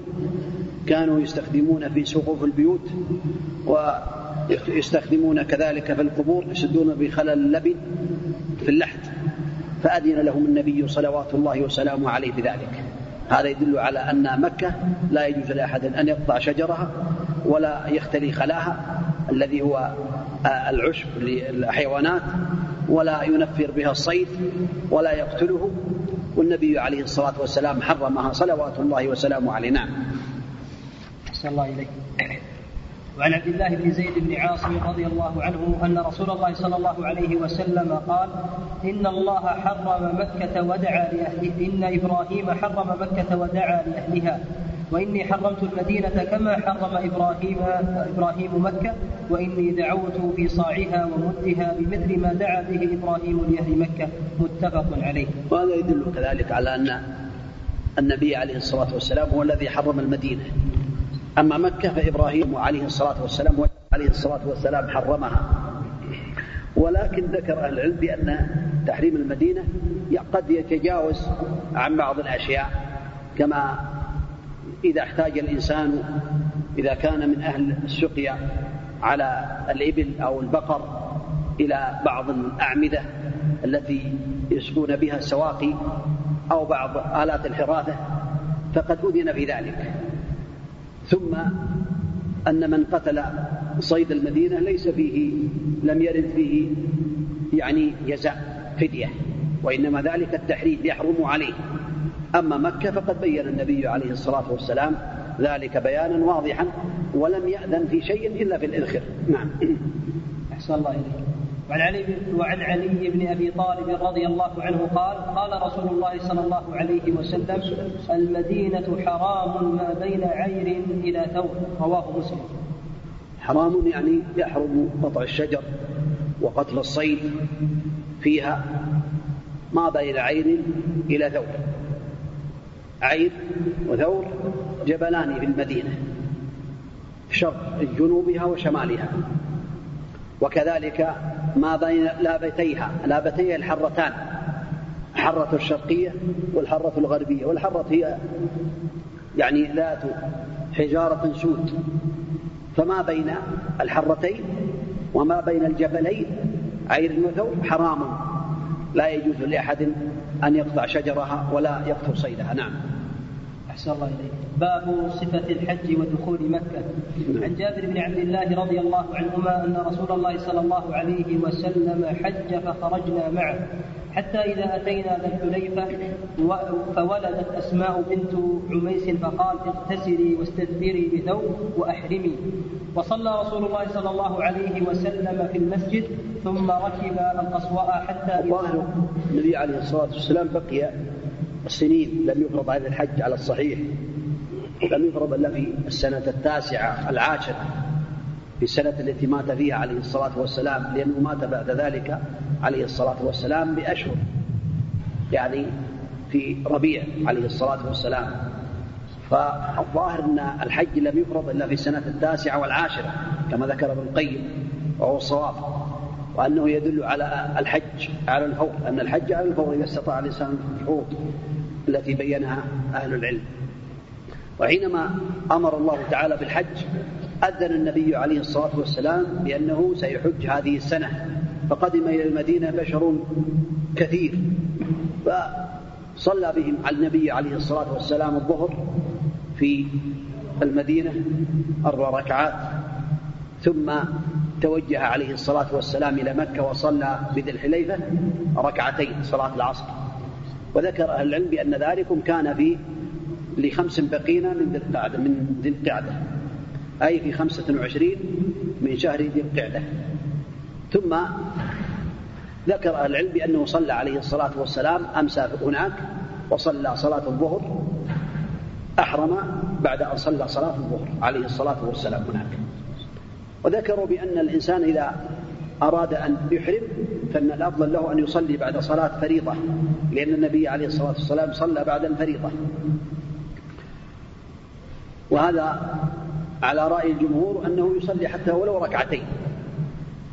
كانوا يستخدمون في سقوف البيوت ويستخدمون كذلك في القبور يسدون بخلل اللبن في اللحد. فأذن لهم النبي صلوات الله وسلامه عليه بذلك. هذا يدل على أن مكة لا يجوز لأحد أن يقطع شجرها ولا يختلي خلاها الذي هو العشب للحيوانات ولا ينفر بها الصيد ولا يقتله والنبي عليه الصلاة والسلام حرمها صلوات الله وسلامه عليه. نعم. أحسن الله إليك. وعن عبد الله بن زيد بن عاصم رضي الله عنه أن رسول الله صلى الله عليه وسلم قال إن الله حرم مكة ودعا لأهله إن إبراهيم حرم مكة ودعا لأهلها وإني حرمت المدينة كما حرم إبراهيم إبراهيم مكة وإني دعوت في صاعها ومدها بمثل ما دعا به إبراهيم لأهل مكة متفق عليه. وهذا يدل كذلك على أن النبي عليه الصلاة والسلام هو الذي حرم المدينة أما مكة فإبراهيم عليه الصلاة والسلام عليه الصلاة والسلام حرمها. ولكن ذكر أهل العلم بأن تحريم المدينة قد يتجاوز عن بعض الأشياء كما إذا احتاج الإنسان إذا كان من أهل السقيا على الإبل أو البقر إلى بعض الأعمدة التي يسقون بها السواقي أو بعض آلات الحراثة فقد أذن في ذلك. ثم أن من قتل صيد المدينة ليس فيه لم يرد فيه يعني جزاء فدية وإنما ذلك التحريم يحرم عليه. أما مكة فقد بين النبي عليه الصلاة والسلام ذلك بيانا واضحا ولم يأذن في شيء إلا في الإذخر نعم. أحسن الله إليك. وعن علي وعن علي بن أبي طالب رضي الله عنه قال قال رسول الله صلى الله عليه وسلم المدينة حرام ما بين عير إلى ثور. رواه مسلم. حرام يعني يحرم قطع الشجر وقتل الصيد فيها ما بين عير إلى ثور. عير وثور جبلان في المدينة شرق جنوبها وشمالها. وكذلك ما بين لابتيها لابتي الحرتان الحرة الشرقية والحرة الغربية والحرة هي يعني ذات حجارة سود. فما بين الحرتين وما بين الجبلين عير وثور حرام. لا يجوز لأحد أن يقطع شجرها ولا يقتل صيدها. نعم. أحسن الله إليك. باب صفة الحج ودخول مكة. عن جابر بن عبد الله رضي الله عنهما أن رسول الله صلى الله عليه وسلم حج فخرجنا معه. حتى إذا أتينا ذا الحليفة فولدت أسماء بنت عميس فقال اغتسلي واستدبري بثوب وأحرمي. وصلى رسول الله صلى الله عليه وسلم في المسجد ثم ركب القصواء حتى النبي عليه الصلاة والسلام بقي سنين لم يفرض هذا الحج على الصحيح لم يفرض إلا في السنة التاسعة العاشرة في السنة التي مات فيها عليه الصلاة والسلام لأنه مات بعد ذلك عليه الصلاة والسلام بأشهر يعني في ربيع عليه الصلاة والسلام. فالظاهر أن الحج لم يفرض إلا في السنة التاسعة والعاشرة كما ذكر ابن القيم وهو الصواب وأنه يدل على الحج على الفور أن الحج على الفور إذا استطاع الإنسان الشروط التي بينها أهل العلم. وحينما أمر الله تعالى بالحج أذن النبي عليه الصلاة والسلام بأنه سيحج هذه السنة. فقدم إلى المدينة بشر كثير. فصلى بهم على النبي عليه الصلاة والسلام الظهر في المدينة أربع ركعات. ثم توجه عليه الصلاة والسلام إلى مكة وصلى بذي الحليفة ركعتين صلاة العصر. وذكر أهل العلم بأن ذلكم كان في لخمس بقين من ذي القعدة من ذي القعدة. أي في خمسة وعشرين من شهر ذي القعدة. ثم ذكر أهل العلم بأنه صلى عليه الصلاة والسلام أمسى هناك وصلى صلاة الظهر أحرم بعد أن صلى صلاة الظهر عليه الصلاة والسلام هناك. وذكروا بأن الإنسان إذا أراد أن يحرم فإن الأفضل له أن يصلي بعد صلاة فريضة لأن النبي عليه الصلاة والسلام صلى بعد الفريضة وهذا على رأي الجمهور أنه يصلي حتى ولو ركعتين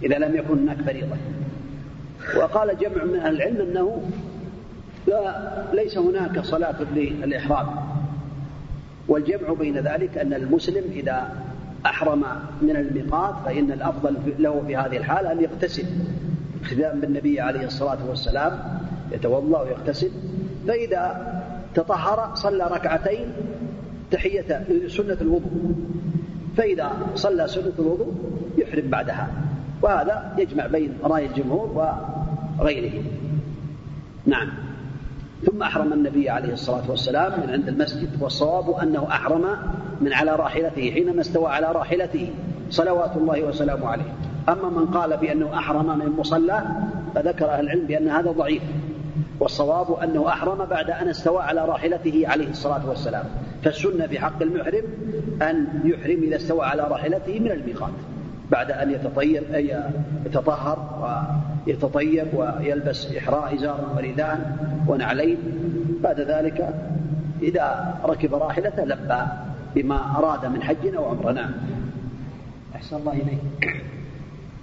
إذا لم يكن هناك فريضة. وقال جمع من أهل العلم أنه لا ليس هناك صلاة للإحرام. والجمع بين ذلك أن المسلم إذا أحرم من الميقات فإن الأفضل له في هذه الحالة أن يغتسل اقتداء بالنبي عليه الصلاة والسلام يتوضأ ويغتسل فإذا تطهر صلى ركعتين تحية سنة الوضوء. فإذا صلى سنة الوضوء يحرم بعدها. وهذا يجمع بين رأي الجمهور وغيره. نعم. ثم أحرم النبي عليه الصلاة والسلام من عند المسجد والصواب أنه أحرم من على راحلته حينما استوى على راحلته صلوات الله وسلامه عليه. أما من قال بأنه أحرم من مصلى فذكر أهل العلم بأن هذا ضعيف. والصواب أنه أحرم بعد أن استوى على راحلته عليه الصلاة والسلام. فالسنة في حق المحرم أن يحرم إذا استوى على راحلته من الميقات. بعد أن يتطيب أي يتطهر ويتطيب ويلبس إحراء إزارا ورداء ونعلين. بعد ذلك إذا ركب راحلته لبى. بما أراد من حج أو عمرة نعم أحسن الله إليك.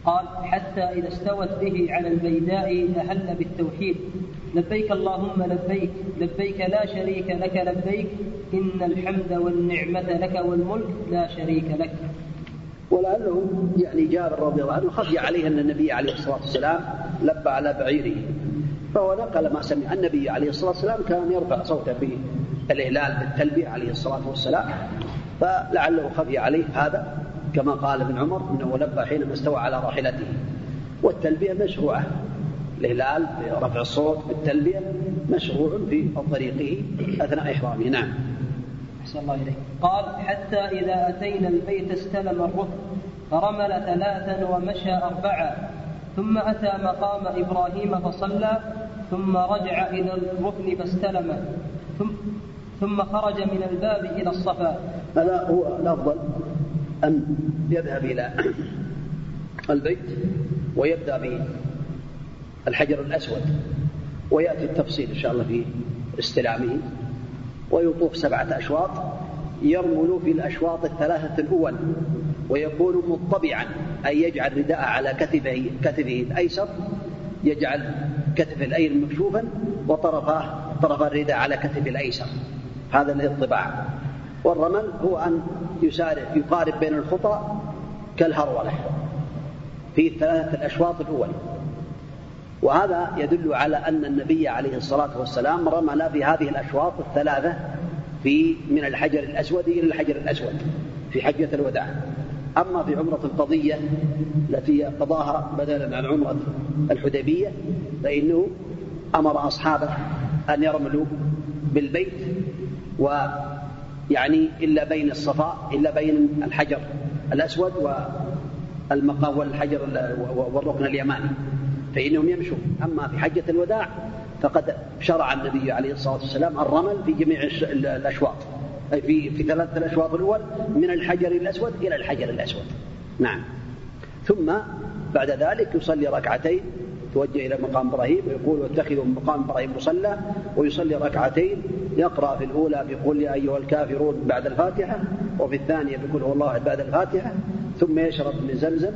قال حتى إذا استوت به على البيداء أهل بالتوحيد. لبيك اللهم لبيك. لبيك لا شريك لك لبيك. إن الحمد والنعمة لك والملك لا شريك لك. ولعله يعني جابر رضي الله عنه خفي عليه أن النبي عليه الصلاة والسلام لبى على بعيره. فهو نقل ما سمع النبي عليه الصلاة والسلام كان يرفع صوته في الإهلال بالتلبية عليه الصلاة والسلام. فلعله خفي عليه هذا كما قال ابن عمر إنه لبى حينما استوى على راحلته. والتلبية مشروعة. الهلال برفع الصوت بالتلبيه مشروع في طريقه أثناء إحرامه. نعم. أحسن الله إليك. قال حتى إذا أتينا البيت استلم الركن فرمل ثلاثا ومشى أربعا. ثم أتى مقام إبراهيم فصلى ثم رجع إلى الركن فاستلم. ثم ثم خرج من الباب إلى الصفا. هذا هو الأفضل أن يذهب إلى البيت ويبدأ بالحجر الأسود ويأتي التفصيل إن شاء الله في استلامه ويطوف سبعة أشواط يرمل في الأشواط الثلاثة الأول ويكون مطبعا أي يجعل رداء على كتفه كتفه الأيسر يجعل كتف الأيمن مكشوفا وطرفاه طرف الرداء على كتف الأيسر. هذا الاطباع والرمل هو أن يسارع يقارب بين الخطى كالهرولة في الثلاثة الأشواط الأول. وهذا يدل على أن النبي عليه الصلاة والسلام رمل في هذه الأشواط الثلاثة في من الحجر الأسود إلى الحجر الأسود في حجة الوداع. أما في عمرة القضية التي قضاها بدلا عن عمرة الحديبية فإنه أمر أصحابه أن يرملوا بالبيت ويعني إلا بين الصفاء إلا بين الحجر الأسود والمقام والحجر والركن اليماني فإنهم يمشون. أما في حجة الوداع فقد شرع النبي عليه الصلاة والسلام الرمل في جميع الأشواط. في في ثلاثة الأشواط الأول من الحجر الأسود إلى الحجر الأسود. نعم. ثم بعد ذلك يصلي ركعتين توجه إلى مقام إبراهيم ويقول واتخذوا من مقام إبراهيم مصلى ويصلي ركعتين. يقرأ في الأولى بقول يا أيها الكافرون بعد الفاتحة وفي الثانية بقول هو الله بعد الفاتحة. ثم يشرب من زمزم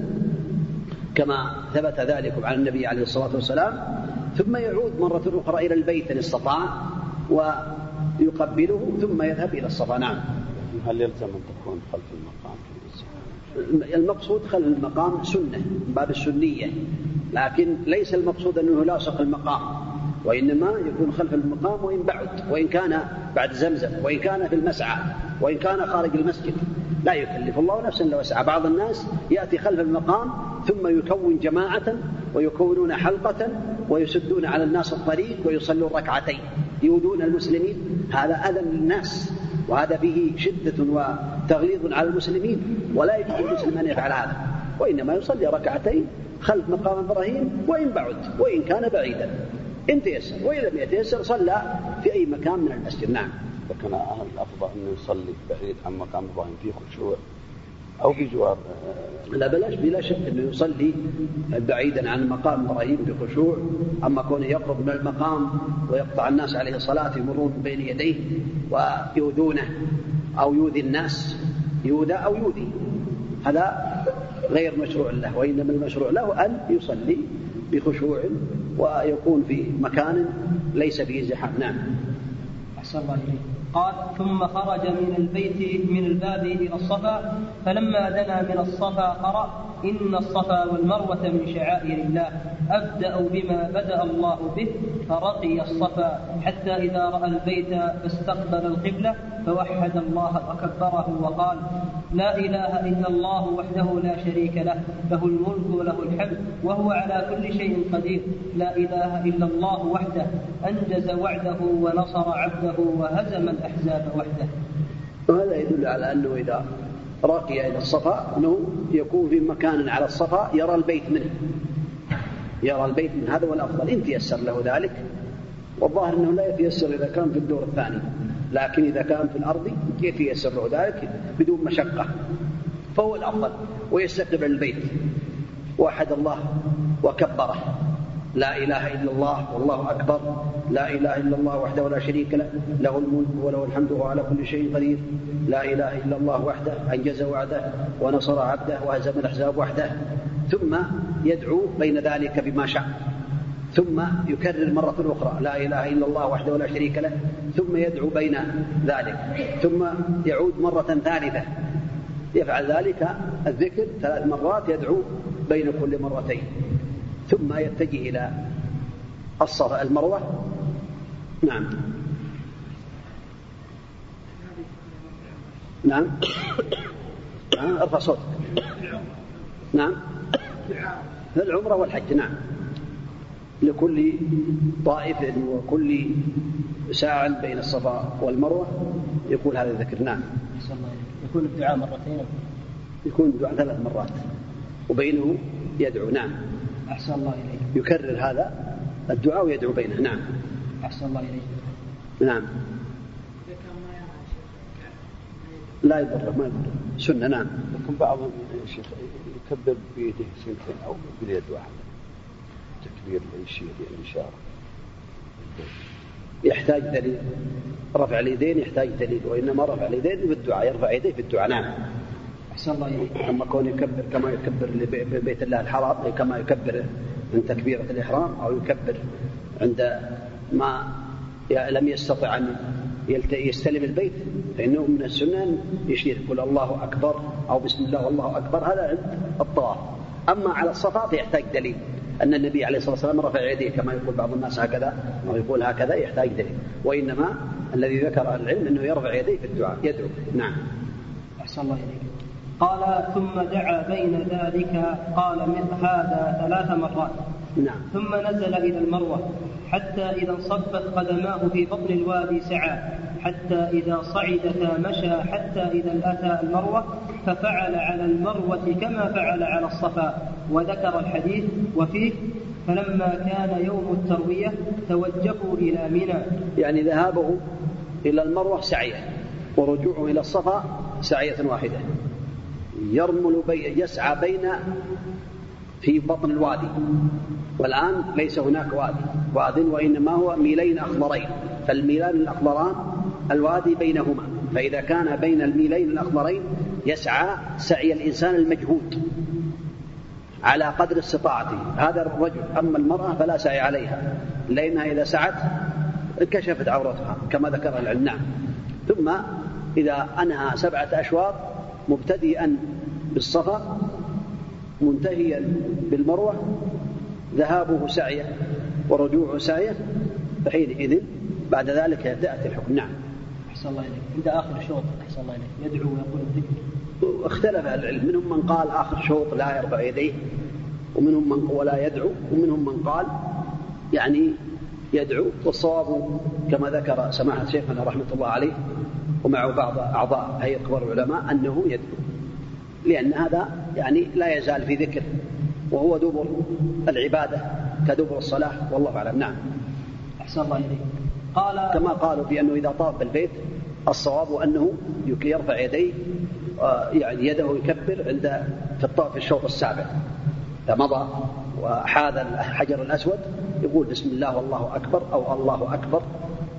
كما ثبت ذلك عن النبي عليه الصلاة والسلام. ثم يعود مرة أخرى إلى البيت إن استطاع ويقبله ثم يذهب إلى الصفا. نعم. هل يلزم أن تكون خلف المقام؟ المقصود خلف المقام سنة باب السنية. لكن ليس المقصود أنه لاصق المقام وإنما يكون خلف المقام وإن بعد وإن كان بعد زمزم وإن كان في المسعى وإن كان خارج المسجد. لا يكلف الله نفسا الا وسعها بعض الناس يأتي خلف المقام ثم يكون جماعة ويكونون حلقة ويسدون على الناس الطريق ويصلون ركعتين. يؤذون المسلمين. هذا أذى للناس وهذا فيه شدة وتغليظ على المسلمين. ولا يجوز المسلم أن يفعل هذا وإنما يصلي ركعتين. خلف مقام إبراهيم وإن بعد وإن كان بعيدا. إن تيسر وان لم يتيسر صلى في أي مكان من المسجد. نعم. لكن الأفضل انه يصلي بعيد عن مقام إبراهيم فيه خشوع أو في جوار لا بلاش بلا شك أنه يصلي بعيدا عن المقام إبراهيم بخشوع أما كونه يقرب من المقام ويقطع الناس عليه الصلاة يمرون بين يديه ويؤذونه أو يؤذي الناس يؤذى أو يؤذي. هذا غير مشروع له وإنما المشروع له أن يصلي بخشوع ويكون في مكان ليس فيه زحام. نعم. أحسن الله إليك. قال ثم خرج من البيت من الباب إلى الصفا فلما دنا من الصفا قرأ إن الصفا والمروة من شعائر الله أبدأ بما بدأ الله به فرقي الصفا حتى إذا رأى البيت فاستقبل القبلة فوحد الله وكبره وقال لا إله إلا الله وحده لا شريك له له الملك وله الحمد وهو على كل شيء قدير لا إله إلا الله وحده أنجز وعده ونصر عبده وهزم الأحزاب وحده. وهذا يدل على أنه إذا رقي إلى الصفا أنه يكون في مكان على الصفا يرى البيت منه. يرى البيت من هذا هو الأفضل إن تيسر له ذلك والظاهر أنه لا يتيسر إذا كان في الدور الثاني. لكن إذا كان في الأرض يتيسر له ذلك؟ بدون مشقة. فهو الأفضل ويستقبل البيت. وحد الله وكبره. لا إله إلا الله والله أكبر. لا إله إلا الله وحده ولا شريك له له الملك وله الحمد وهو على كل شيء قدير. لا إله إلا الله وحده أنجز وعده ونصر عبده وهزم الأحزاب وحده. ثم يدعو بين ذلك بما شاء. ثم يكرر مرة أخرى لا إله إلا الله وحده لا شريك له. ثم يدعو بين ذلك. ثم يعود مرة ثالثة. يفعل ذلك الذكر ثلاث مرات يدعو بين كل مرتين. ثم يتجه إلى الصفا المروة. نعم. نعم. نعم أرفع صوتك. نعم. العمرة والحج نعم. لكل طائف وكل ساع بين الصفا والمروة يقول هذا الذكر نعم. يكون الدعاء مرتين. يكون الدعاء ثلاث مرات وبينه يدعو نعم. أحسن الله إليك. يكرر هذا الدعاء ويدعو بينه. نعم. أحسن الله إليك. نعم. لا يضره ما يضره سنة نعم. لكن بعض الشيخ يكبر بيده سنتين أو باليد واحدة. تكبير يشير الإشارة يحتاج دليل. رفع اليدين يحتاج دليل وإنما رفع اليدين بالدعاء. يرفع يديه في الدعاء نعم. أحسن الله إليك أما كون يكبر كما يكبر لبيت الله الحرام كما يكبر عند تكبيرة الإحرام أو يكبر عند ما لم يستطع أن يستلم البيت فإنه من السنة أن يشير يقول الله أكبر أو بسم الله والله أكبر هذا عند الطواف. أما على الصفا فيحتاج دليل. أن النبي عليه الصلاة والسلام رفع يديه كما يقول بعض الناس هكذا أو يقول هكذا يحتاج دليل. وإنما الذي ذكر العلم أنه يرفع يديه في الدعاء يدعو. نعم. أحسن الله إليك. قال ثم دعا بين ذلك قال مثل هذا ثلاث مرات. نعم. ثم نزل إلى المروة حتى إذا انصبت قدماه في بطن الوادي سعى حتى إذا صعدتا مشى حتى إذا أتى المروة ففعل على المروة كما فعل على الصفا. وذكر الحديث وفيه فلما كان يوم التروية توجهوا إلى منى. يعني ذهابه إلى المروة سعية ورجوعه إلى الصفا سعية واحدة. يرمل بي يسعى بين في بطن الوادي. والآن ليس هناك وادي. واد وإنما هو ميلين أخضرين. فالميلان الأخضران الوادي بينهما. فإذا كان بين الميلين الأخضرين يسعى سعي الإنسان المجهود على قدر استطاعته. هذا الرجل أما المرأة فلا سعي عليها. لأنها إذا سعت انكشفت عورتها كما ذكر العلم نعم ثم إذا أنهى سبعة أشواط مبتدئا بالصفا منتهيا بالمروة ذهابه سعيه ورجوعه سعيه فحينئذ بعد ذلك يأتي الحكم. نعم. أحسن الله إليك. عند آخر شوط. أحسن الله إليك. يدعو ويقول الذكر. اختلف العلم. منهم من قال آخر شوط لا يرفع يديه ومنهم من ولا يدعو ومنهم من قال يعني يدعو والصواب كما ذكر سماحة شيخنا رحمة الله عليه ومعه بعض أعضاء هيئة كبار العلماء أنه يدعو. لأن هذا يعني لا يزال في ذكر وهو دبر العبادة كدبر الصلاة والله أعلم. نعم. أحسن الله إليك. قال كما قالوا بأنه إذا طاف بالبيت الصواب أنه يرفع يديه آه، يعني يده يكبر عند في الشوط السابع. إذا مضى وحاذ الحجر الأسود يقول بسم الله والله أكبر أو الله أكبر.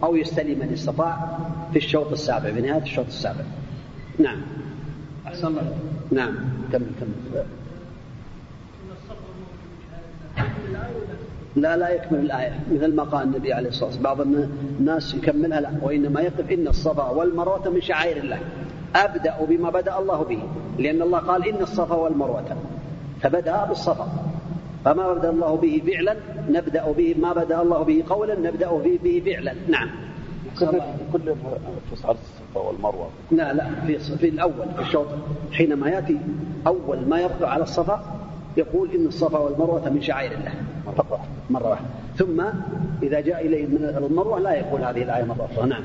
أو يستلم من استطاع في الشوط السابع في نهاية الشوط السابع. نعم. أحسن الله. نعم. كمل كمل. لا لا يكمل الآية. مثل ما قال النبي عليه الصلاة والسلام بعض الناس يكملها لا وإنما يقف إن الصفا والمروة من شعائر الله. أبدأ بما بدأ الله به لأن الله قال إن الصفا والمروة. فبدأ بالصفا. فما بدأ الله به فعلا نبدأ به ما بدأ الله به قولا نبدأ به, به فعلا. نعم. كل في صعد الصفا والمروة. لا لا في في الأول في الشوط. حينما يأتي أول ما يرفع على الصفا يقول إن الصفا والمروة من شعائر الله. مرة مرة واحدة. ثم إذا جاء إليه من المروة لا يقول هذه الآية مرة أخرى. نعم.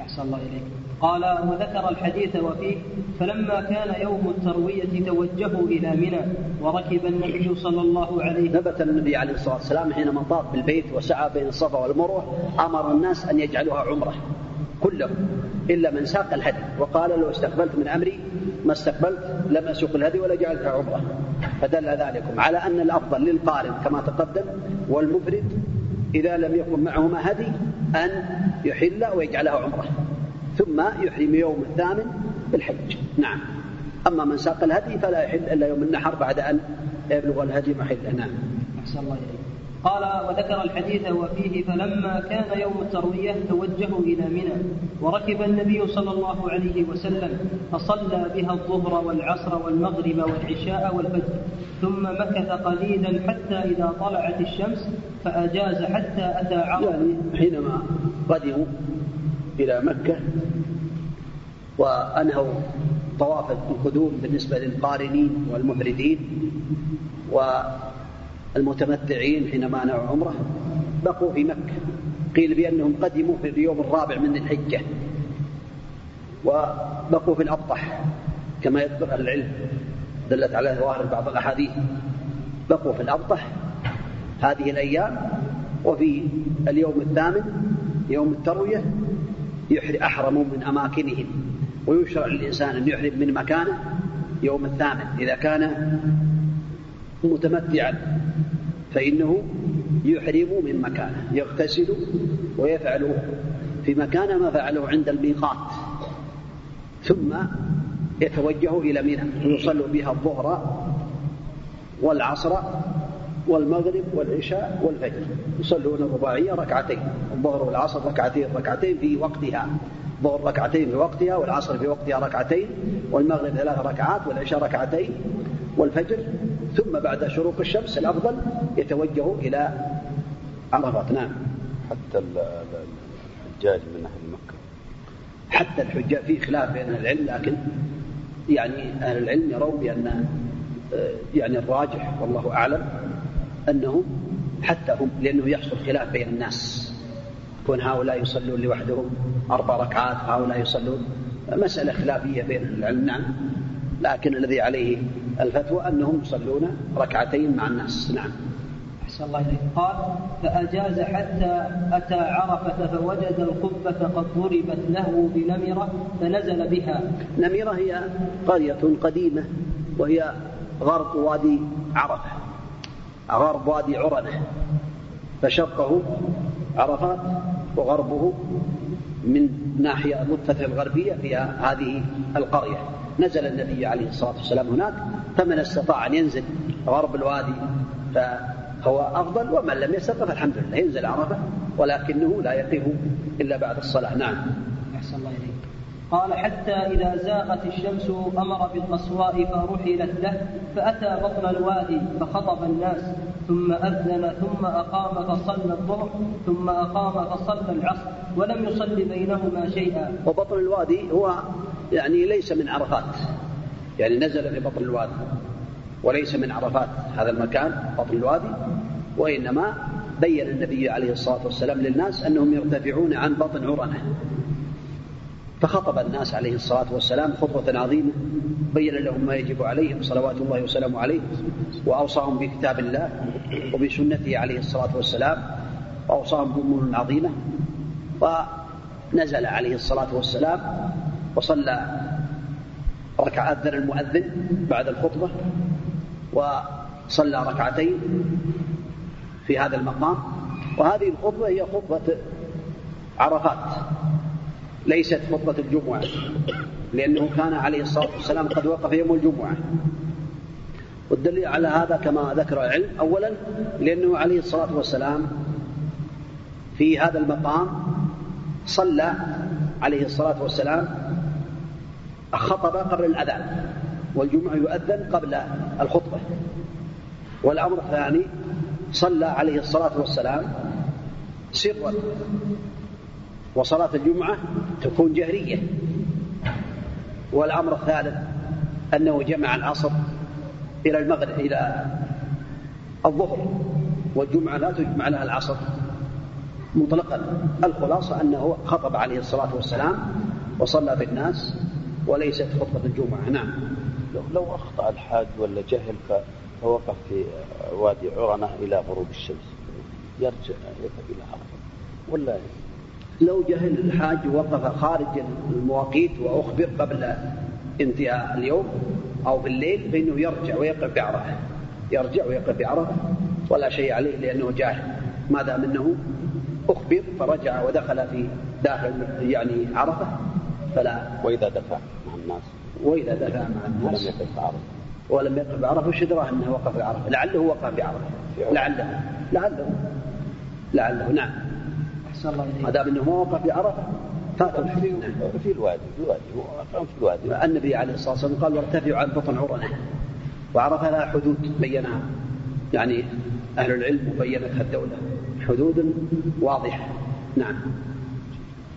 أحسن الله إليك. قال وذكر الحديث وفيه فلما كان يوم التروية توجهوا إلى منى وركب النبي صلى الله عليه وسلم. ثبت النبي عليه الصلاة والسلام حينما طاف بالبيت وسعى بين الصفا والمروة أمر الناس أن يجعلوها عمرة كلهم إلا من ساق الهدي وقال لو استقبلت من أمري ما استقبلت لم أسوق الهدي ولا جعلتها عمرة. فدل ذلكم على أن الأفضل للقارن كما تقدم والمفرد إذا لم يكن معهما هدي أن يحل ويجعلها عمرة. ثم يحرم يوم الثامن بالحج. نعم. أما من ساق الهدي فلا يحل إلا يوم النحر بعد أن يبلغ الهدي محله. نعم. أحسن الله إليك. قال وذكر الحديث وفيه فلما كان يوم التروية توجهوا إلى منى وركب النبي صلى الله عليه وسلم فصلى بها الظهر والعصر والمغرب والعشاء والفجر ثم مكث قليلا حتى إذا طلعت الشمس فأجاز حتى أتى عرفة. يعني حينما قدموا إلى مكة وأنهوا طواف القدوم بالنسبة للقارنين والمفردين والمتمتعين حينما نعوا عمرة بقوا في مكة. قيل بأنهم قدموا في اليوم الرابع من الحجة وبقوا في الأبطح كما يذكر أهل العلم دلت على ظاهر بعض الأحاديث. بقوا في الأبطح هذه الأيام وفي اليوم الثامن يوم التروية أحرموا من أماكنهم ويشرع للإنسان أن يحرم من مكانه يوم الثامن. إذا كان متمتعا فإنه يحرم من مكانه يغتسل ويفعل في مكانه ما فعله عند الميقات ثم يتوجه إلى منى ويصلوا بها الظهر والعصر والمغرب والعشاء والفجر. يصلون الرباعية ركعتين الظهر والعصر ركعتين ركعتين في وقتها. الظهر ركعتين في وقتها والعصر في وقتها ركعتين والمغرب ثلاث ركعات والعشاء ركعتين والفجر. ثم بعد شروق الشمس الأفضل يتوجه إلى عرفات. نعم. حتى الحجاج من أهل مكة. حتى الحجاج في خلاف بين العلم لكن يعني أهل العلم يرون بأن آه، يعني الراجح والله أعلم. أنهم حتى هم لأنه يحصل خلاف بين الناس. كون هؤلاء يصلون لوحدهم أربع ركعات هؤلاء يصلون. مسألة خلافية بين العلم نعم. لكن الذي عليه الفتوى أنهم يصلون ركعتين مع الناس نعم. أحسن الله إليك. قال فأجاز حتى أتى عرفة فوجد القبة قد ضربت له بنمرة فنزل بها. نمرة هي قرية قديمة وهي غرب وادي عرفة. غرب وادي عرنة فشرقه عرفات وغربه من ناحية الضفة الغربية في هذه القرية. نزل النبي عليه الصلاة والسلام هناك فمن استطاع أن ينزل غرب الوادي فهو أفضل ومن لم يستطع فالحمد لله ينزل عرفة ولكنه لا يقف إلا بعد الصلاة. نعم. أحسن الله إليك. قال حتى إذا زاغت الشمس أمر بالقصواء فرحلت له فأتى بطن الوادي فخطب الناس ثم أذن ثم أقام فصلى الظهر ثم أقام فصلى العصر ولم يصل بينهما شيئا. وبطن الوادي هو يعني ليس من عرفات. يعني نزل في بطن الوادي. وليس من عرفات هذا المكان بطن الوادي. وإنما بين النبي عليه الصلاة والسلام للناس أنهم يرتفعون عن بطن عرنة. فخطب الناس عليه الصلاة والسلام خطبة عظيمة بين لهم ما يجب عليهم صلوات الله وسلامه عليه وأوصاهم بكتاب الله وبسنته عليه الصلاة والسلام وأوصاهم بأمور عظيمة. ونزل عليه الصلاة والسلام وصلى ركع أذن المؤذن بعد الخطبة وصلى ركعتين في هذا المقام. وهذه الخطبة هي خطبة عرفات. ليست خطبة الجمعة لأنه كان عليه الصلاة والسلام قد وقف يوم الجمعة. والدليل على هذا كما ذكر العلم أولا لأنه عليه الصلاة والسلام في هذا المقام صلى عليه الصلاة والسلام خطب قبل الأذان والجمعة يؤذن قبل الخطبة. والأمر الثاني صلى عليه الصلاة والسلام سرا. وصلاة الجمعة تكون جهرية. والأمر الثالث أنه جمع العصر إلى المغرب إلى الظهر والجمعة لا تجمع لها العصر مطلقا. الخلاصة أنه خطب عليه الصلاة والسلام وصلى بالناس وليست خطبة الجمعة. نعم. لو, أخطأ الحاج ولا جهل فوقف في وادي عرنة إلى غروب الشمس. يرجع إلى عرفة. ولا لو جهل الحاج وقف خارج المواقيت وأخبر قبل انتهاء اليوم أو بالليل فإنه يرجع ويقف بعرفة يرجع ويقف بعرفة ولا شيء عليه لأنه جاهل. ما دام أنه أخبر فرجع ودخل في داخل يعني عرفة فلا. وإذا دفع مع الناس. وإذا دفع مع الناس. ولم يقف بعرفة ولم يقف بعرفة وش دراه أنه وقف بعرفة لعله وقف بعرفة لعله. لعله. لعله. نعم. ما دام أنه ما وقف بعرفة فاتوا في في الوادي في الوادي. هو في الوادي. النبي عليه الصلاة والسلام قال وارتفعوا عن بطن عرنة. وعرف لها حدود بينها. يعني أهل العلم وبينتها الدولة. حدود واضحة. نعم.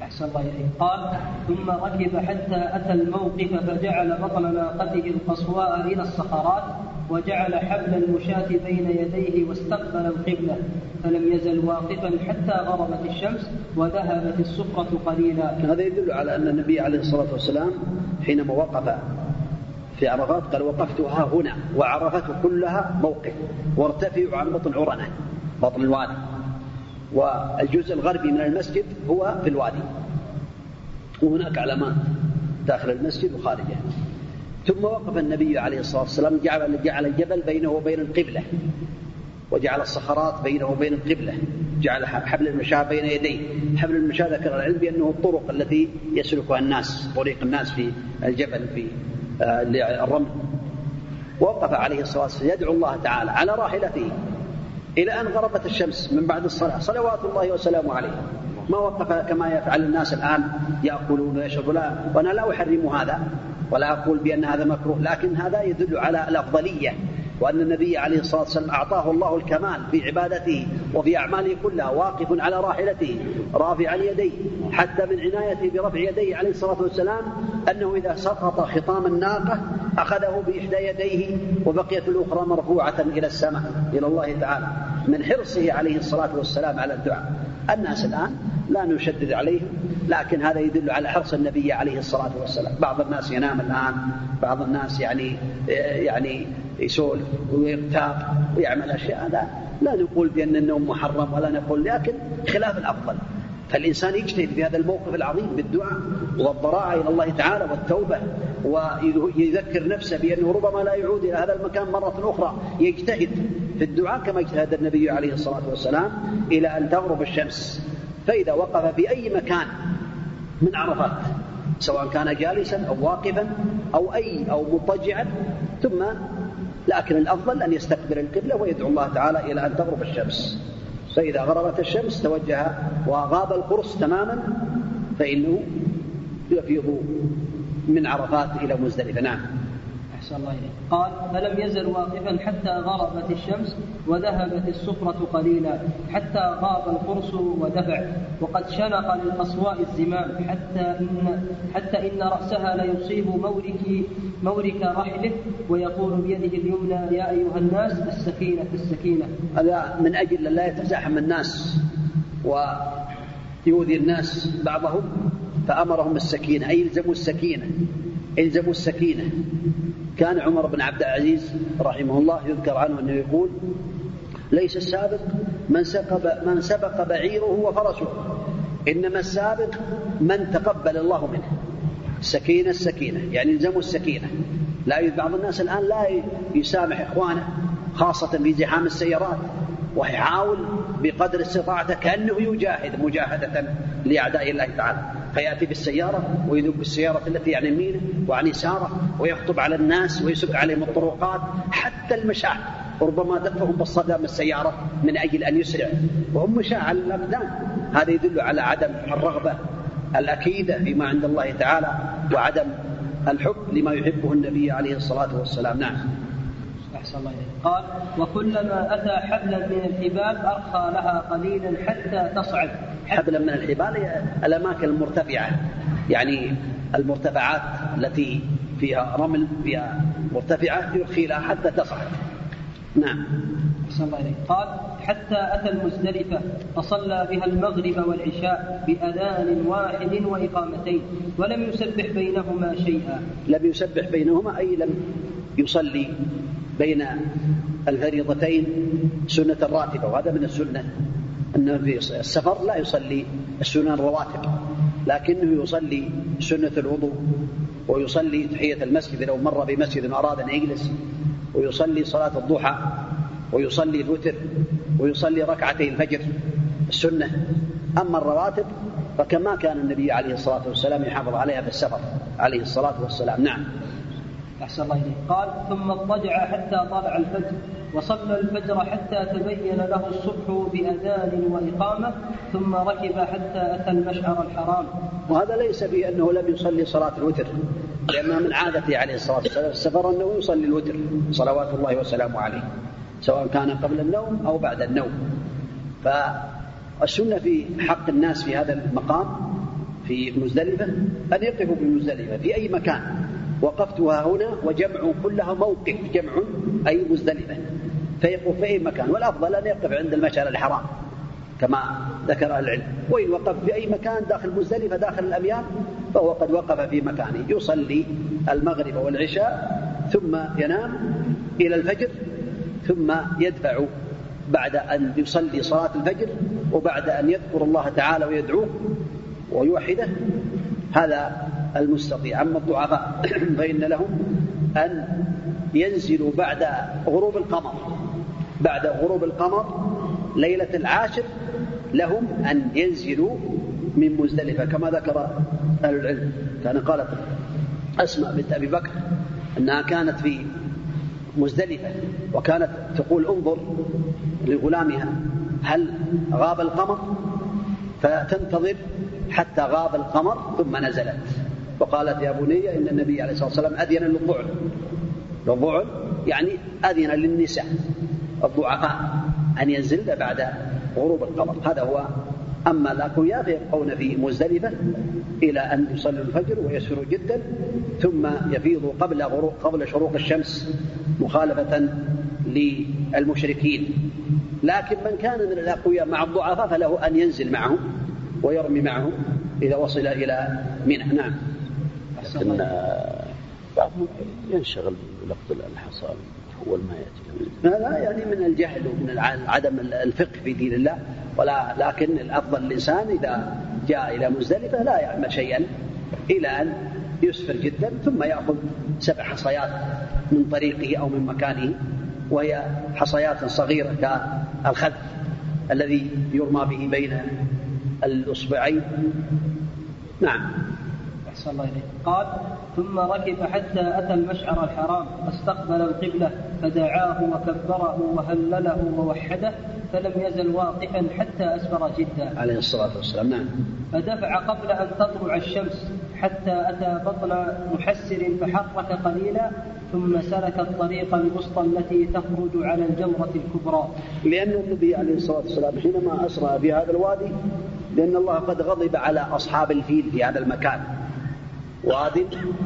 أحسن الله إليك. قال ثم ركب حتى أتى الموقف فجعل بطن ناقته القصواء إلى الصخرات وجعل حبل المشاة بين يديه واستقبل القبلة فلم يزل واقفا حتى غربت الشمس وذهبت السفرة قليلا. هذا يدل على أن النبي عليه الصلاة والسلام حينما وقف في عرفات قال وقفت ها هنا وعرفته كلها موقف وارتفعوا عن بطن عرنة بطن الوادي. والجزء الغربي من المسجد هو في الوادي وهناك علامات داخل المسجد وخارجه. ثم وقف النبي عليه الصلاة والسلام جعل جعل الجبل بينه وبين القبلة وجعل الصخرات بينه وبين القبلة جعل حبل المشاة بين يديه. حبل المشاة ذكر العلم بأنه الطرق التي يسلكها الناس طريق الناس في الجبل في آه، الرمل. ووقف عليه الصلاة والسلام يدعو الله تعالى على راحلته إلى أن غربت الشمس من بعد الصلاة. صلوات الله وسلامه عليه. ما وقف كما يفعل الناس الآن يأكلون ويشربون. وأنا لا أحرم هذا. ولا أقول بأن هذا مكروه لكن هذا يدل على الأفضلية وأن النبي عليه الصلاة والسلام أعطاه الله الكمال في عبادته وفي أعماله كلها واقف على راحلته رافعا يديه حتى من عنايته برفع يديه عليه الصلاة والسلام أنه إذا سقط خطام الناقة أخذه بإحدى يديه وبقيت الأخرى مرفوعة إلى السماء إلى الله تعالى من حرصه عليه الصلاة والسلام على الدعاء. الناس الآن لا نشدد عليهم لكن هذا يدل على حرص النبي عليه الصلاة والسلام. بعض الناس ينام الآن بعض الناس يعني يعني يسولف ويغتاب ويعمل أشياء. هذا لا نقول بأن النوم محرم ولا نقول لكن خلاف الأفضل. فالإنسان يجتهد في هذا الموقف العظيم بالدعاء والضراعة إلى الله تعالى والتوبة ويذكر نفسه بأنه ربما لا يعود إلى هذا المكان مرة أخرى. يجتهد في الدعاء كما اجتهد النبي عليه الصلاة والسلام إلى أن تغرب الشمس. فإذا وقف في أي مكان من عرفات سواء كان جالسا أو واقفا أو أي أو مضطجعا ثم لكن الأفضل أن يستقبل القبلة ويدعو الله تعالى إلى أن تغرب الشمس. فإذا غربت الشمس توجه وغاب القرص تماما فإنه يفيض من عرفات إلى مزدلفة. نعم. الله قال فلم يزل واقفا حتى غربت الشمس وذهبت السفرة قليلا حتى غاب القرص ودفع. وقد شنق للأصواء الزمام حتى إن حتى إن رأسها ليصيب مورك مورك رحله. ويقول بيده اليمنى يا أيها الناس السكينة السكينة هذا من أجل لا يتزاحم الناس ويؤذي الناس بعضهم. فأمرهم السكينة أي الزموا السكينة. إلزموا السكينة. كان عمر بن عبد العزيز رحمه الله يذكر عنه أنه يقول ليس السابق من سبق, من سبق بعيره وفرسه إنما السابق من تقبل الله منه. السكينة السكينة يعني يلزموا السكينة. لا بعض الناس الآن لا يسامح إخوانه خاصة في زحام السيارات ويحاول بقدر استطاعته كأنه يجاهد مجاهدة لأعداء الله تعالى. فيأتي بالسيارة ويذوب بالسيارة التي عن يمينه وعن يساره ويخطب على الناس ويسب عليهم الطرقات حتى المشاة ربما دفهم بالصدى من السيارة من أجل أن يسرع. وهم مشاة على الأقدام هذا يدل على عدم الرغبة الأكيدة فيما عند الله تعالى وعدم الحب لما يحبه النبي عليه الصلاة والسلام. نعم. الله قال وكلما أتى حبلا من الحبال أرخى لها قليلا حتى تصعد. حبلا من الحبال الأماكن المرتفعة يعني المرتفعات التي فيها رمل فيها مرتفعة يرخي لها حتى تصعد. نعم. أحسن الله إليك قال حتى أتى المزدلفة فصلى بها المغرب والعشاء بأذان واحد وإقامتين ولم يسبح بينهما شيئا. لم يسبح بينهما أي لم يصلي. بين الفريضتين سنة الراتبة وهذا من السنة. أنه في السفر لا يصلي السنن الرواتب لكنه يصلي سنة الوضوء ويصلي تحية المسجد لو مر بمسجد أراد أن يجلس ويصلي صلاة الضحى ويصلي الوتر ويصلي ركعتي الفجر السنة. أما الرواتب فكما كان النبي عليه الصلاة والسلام يحافظ عليها في السفر عليه الصلاة والسلام. نعم. أحسن الله إليه قال ثم اضطجع حتى طلع الفجر وصلى الفجر حتى تبين له الصبح بأذان وإقامة ثم ركب حتى أتى المشعر الحرام. وهذا ليس في أنه لم يصلي صلاة الوتر لأن من عادته عليه الصلاة والسلام في السفر أنه يصلي الوتر صلوات الله وسلامه عليه سواء كان قبل النوم أو بعد النوم. فالسنة في حق الناس في هذا المقام في مزدلفة أن يقفوا بمزدلفة في أي مكان. وقفتها هنا وجمع كلها موقف جمع أي مزدلفة. فيقف في أي مكان؟ والأفضل أن يقف عند المشعر الحرام كما ذكر أهل العلم. وإن وقف في أي مكان داخل مزدلفة داخل الأميال فهو قد وقف في مكانه. يصلي المغرب والعشاء ثم ينام إلى الفجر ثم يدفع بعد أن يصلي صلاة الفجر وبعد أن يذكر الله تعالى ويدعوه ويوحده. هذا المستطيع. أما الضعفاء فإن لهم أن ينزلوا بعد غروب القمر. بعد غروب القمر ليلة العاشر لهم أن ينزلوا من مزدلفة كما ذكر أهل العلم. كان قالت أسماء بنت أبي بكر أنها كانت في مزدلفة وكانت تقول انظر لغلامها هل غاب القمر؟ فتنتظر حتى غاب القمر ثم نزلت. وقالت يا بني إن النبي عليه الصلاة والسلام أذن للضعن للضعن يعني أذن للنساء الضعفاء أن ينزلن بعد غروب القمر هذا هو أما الأقوياء فيبقون في مزدلفة إلى أن يصلوا الفجر ويسروا جدا ثم يفيضوا قبل غروب قبل شروق الشمس مخالفة للمشركين. لكن من كان من الأقوياء مع الضعفاء فله أن ينزل معهم ويرمي معهم إذا وصل إلى منى. نعم. لكن بعضهم ينشغل بلقط الحصى هو ما يأتي هذا يعني من الجهل ومن عدم الفقه في دين الله. ولا لكن الأفضل الإنسان إذا جاء إلى مزدلفة لا يعمل شيئا إلى أن يسفر جدا ثم يأخذ سبع حصيات من طريقه أو من مكانه وهي حصيات صغيرة كالخذ الذي يرمى به بين الأصبعين. نعم. أحسن الله إليك قال ثم ركب حتى أتى المشعر الحرام فاستقبل القبلة فدعاه وكبره وهلله ووحده فلم يزل واقفا حتى أسفر جدا. عليه الصلاة والسلام. نعم. فدفع قبل أن تطلع الشمس حتى أتى بطن محسر فحرك قليلا ثم سلك الطريق الوسطى التي تخرج على الجمرة الكبرى. لأن النبي عليه الصلاة والسلام حينما أسرى في هذا الوادي لأن الله قد غضب على أصحاب الفيل في هذا المكان. واد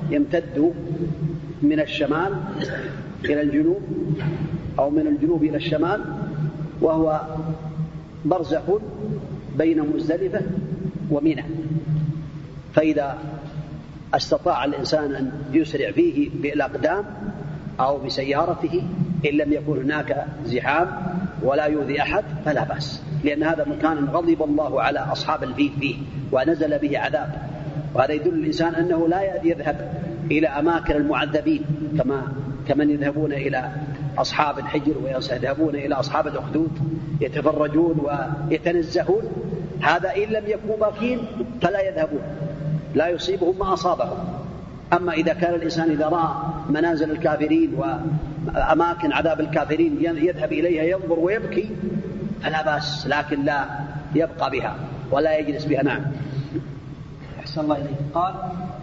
يمتد من الشمال إلى الجنوب أو من الجنوب إلى الشمال وهو برزخ بين مزدلفة ومنى. فإذا استطاع الإنسان أن يسرع فيه بالأقدام أو بسيارته إن لم يكن هناك زحام ولا يؤذي أحد فلا بأس لأن هذا مكان غضب الله على أصحاب الفيل فيه ونزل به عذاب. وهذا يدل الإنسان أنه لا يذهب إلى أماكن المعذبين كما كمن يذهبون إلى أصحاب الحجر ويذهبون إلى أصحاب الأخدود يتفرجون ويتنزهون. هذا إن لم يكونوا باكين فلا يذهبون لا يصيبهم ما أصابهم. أما إذا كان الإنسان إذا رأى منازل الكافرين وأماكن عذاب الكافرين يذهب إليها ينظر ويبكي فلا بأس لكن لا يبقى بها ولا يجلس بها. نعم. أحسن الله إليك قال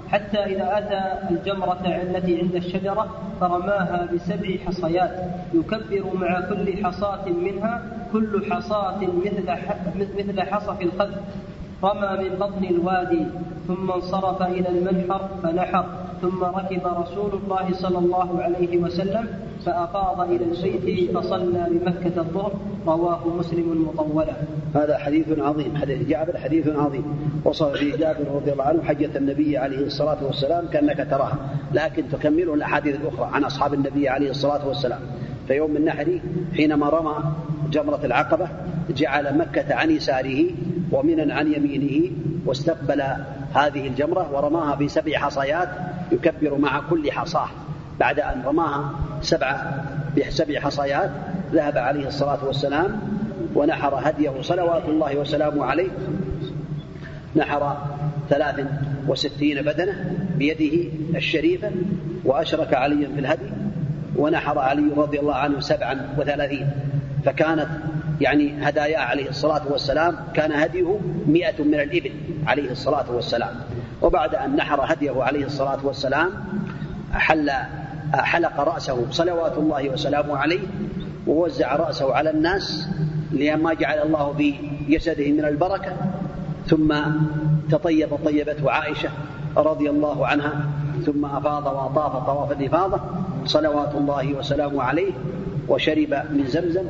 حتى إذا أتى الجمرة التي عند الشجرة فرماها بسبع حصيات يكبر مع كل حصاة منها كل حصاة مثل مثل حصى الخد رمى من بطن الوادي ثم انصرف إلى المنحر فنحر. ثم ركب رسول الله صلى الله عليه وسلم فأفاض إلى البيت فصلى بمكة الظهر رواه مسلم مطولا. هذا حديث عظيم حديث جابر حديث عظيم. وصف فيه جابر رضي الله عنه حجة النبي عليه الصلاة والسلام كأنك تراها لكن تكمله الأحاديث الأخرى عن أصحاب النبي عليه الصلاة والسلام. فيوم النحر حينما رمى جمرة العقبة جعل مكة عن يساره ومنا عن يمينه واستقبل هذه الجمرة ورماها بسبع حصيات يكبر مع كل حصاه. بعد أن رماها سبع بسبع حصيات ذهب عليه الصلاة والسلام ونحر هديه صلوات الله وسلامه عليه. نحر ثلاث وستين بدنة بيده الشريفة وأشرك عليا في الهدي ونحر علي رضي الله عنه سبعا وثلاثين. فكانت يعني هدايا عليه الصلاة والسلام كان هديه مئة من الإبل عليه الصلاة والسلام. وبعد أن نحر هديه عليه الصلاة والسلام حل حلق رأسه صلوات الله وسلامه عليه ووزع رأسه على الناس لما جعل الله في جسده من البركة. ثم تطيب طيبته عائشة رضي الله عنها ثم أفاض وأطاف طواف الإفاضة صلوات الله وسلامه عليه وشرب من زمزم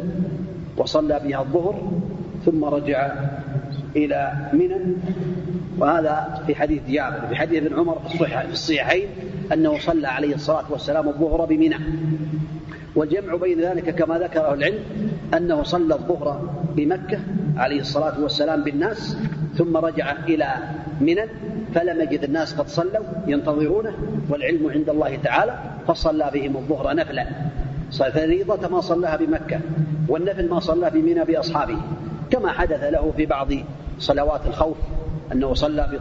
وصلى بها الظهر ثم رجع إلى منى. وهذا في حديث جابر في حديث ابن عمر في الصحيحين أنه صلى عليه الصلاة والسلام الظهر بمنى. والجمع بين ذلك كما ذكره العلم أنه صلى الظهر بمكة عليه الصلاة والسلام بالناس ثم رجع إلى منى فلم يجد الناس قد صلوا ينتظرونه والعلم عند الله تعالى فصلى بهم الظهر نفلا. فريضة ما صلاها بمكة والنفل ما صلى بمنى بأصحابه كما حدث له في بعض صلوات الخوف. أنه صلى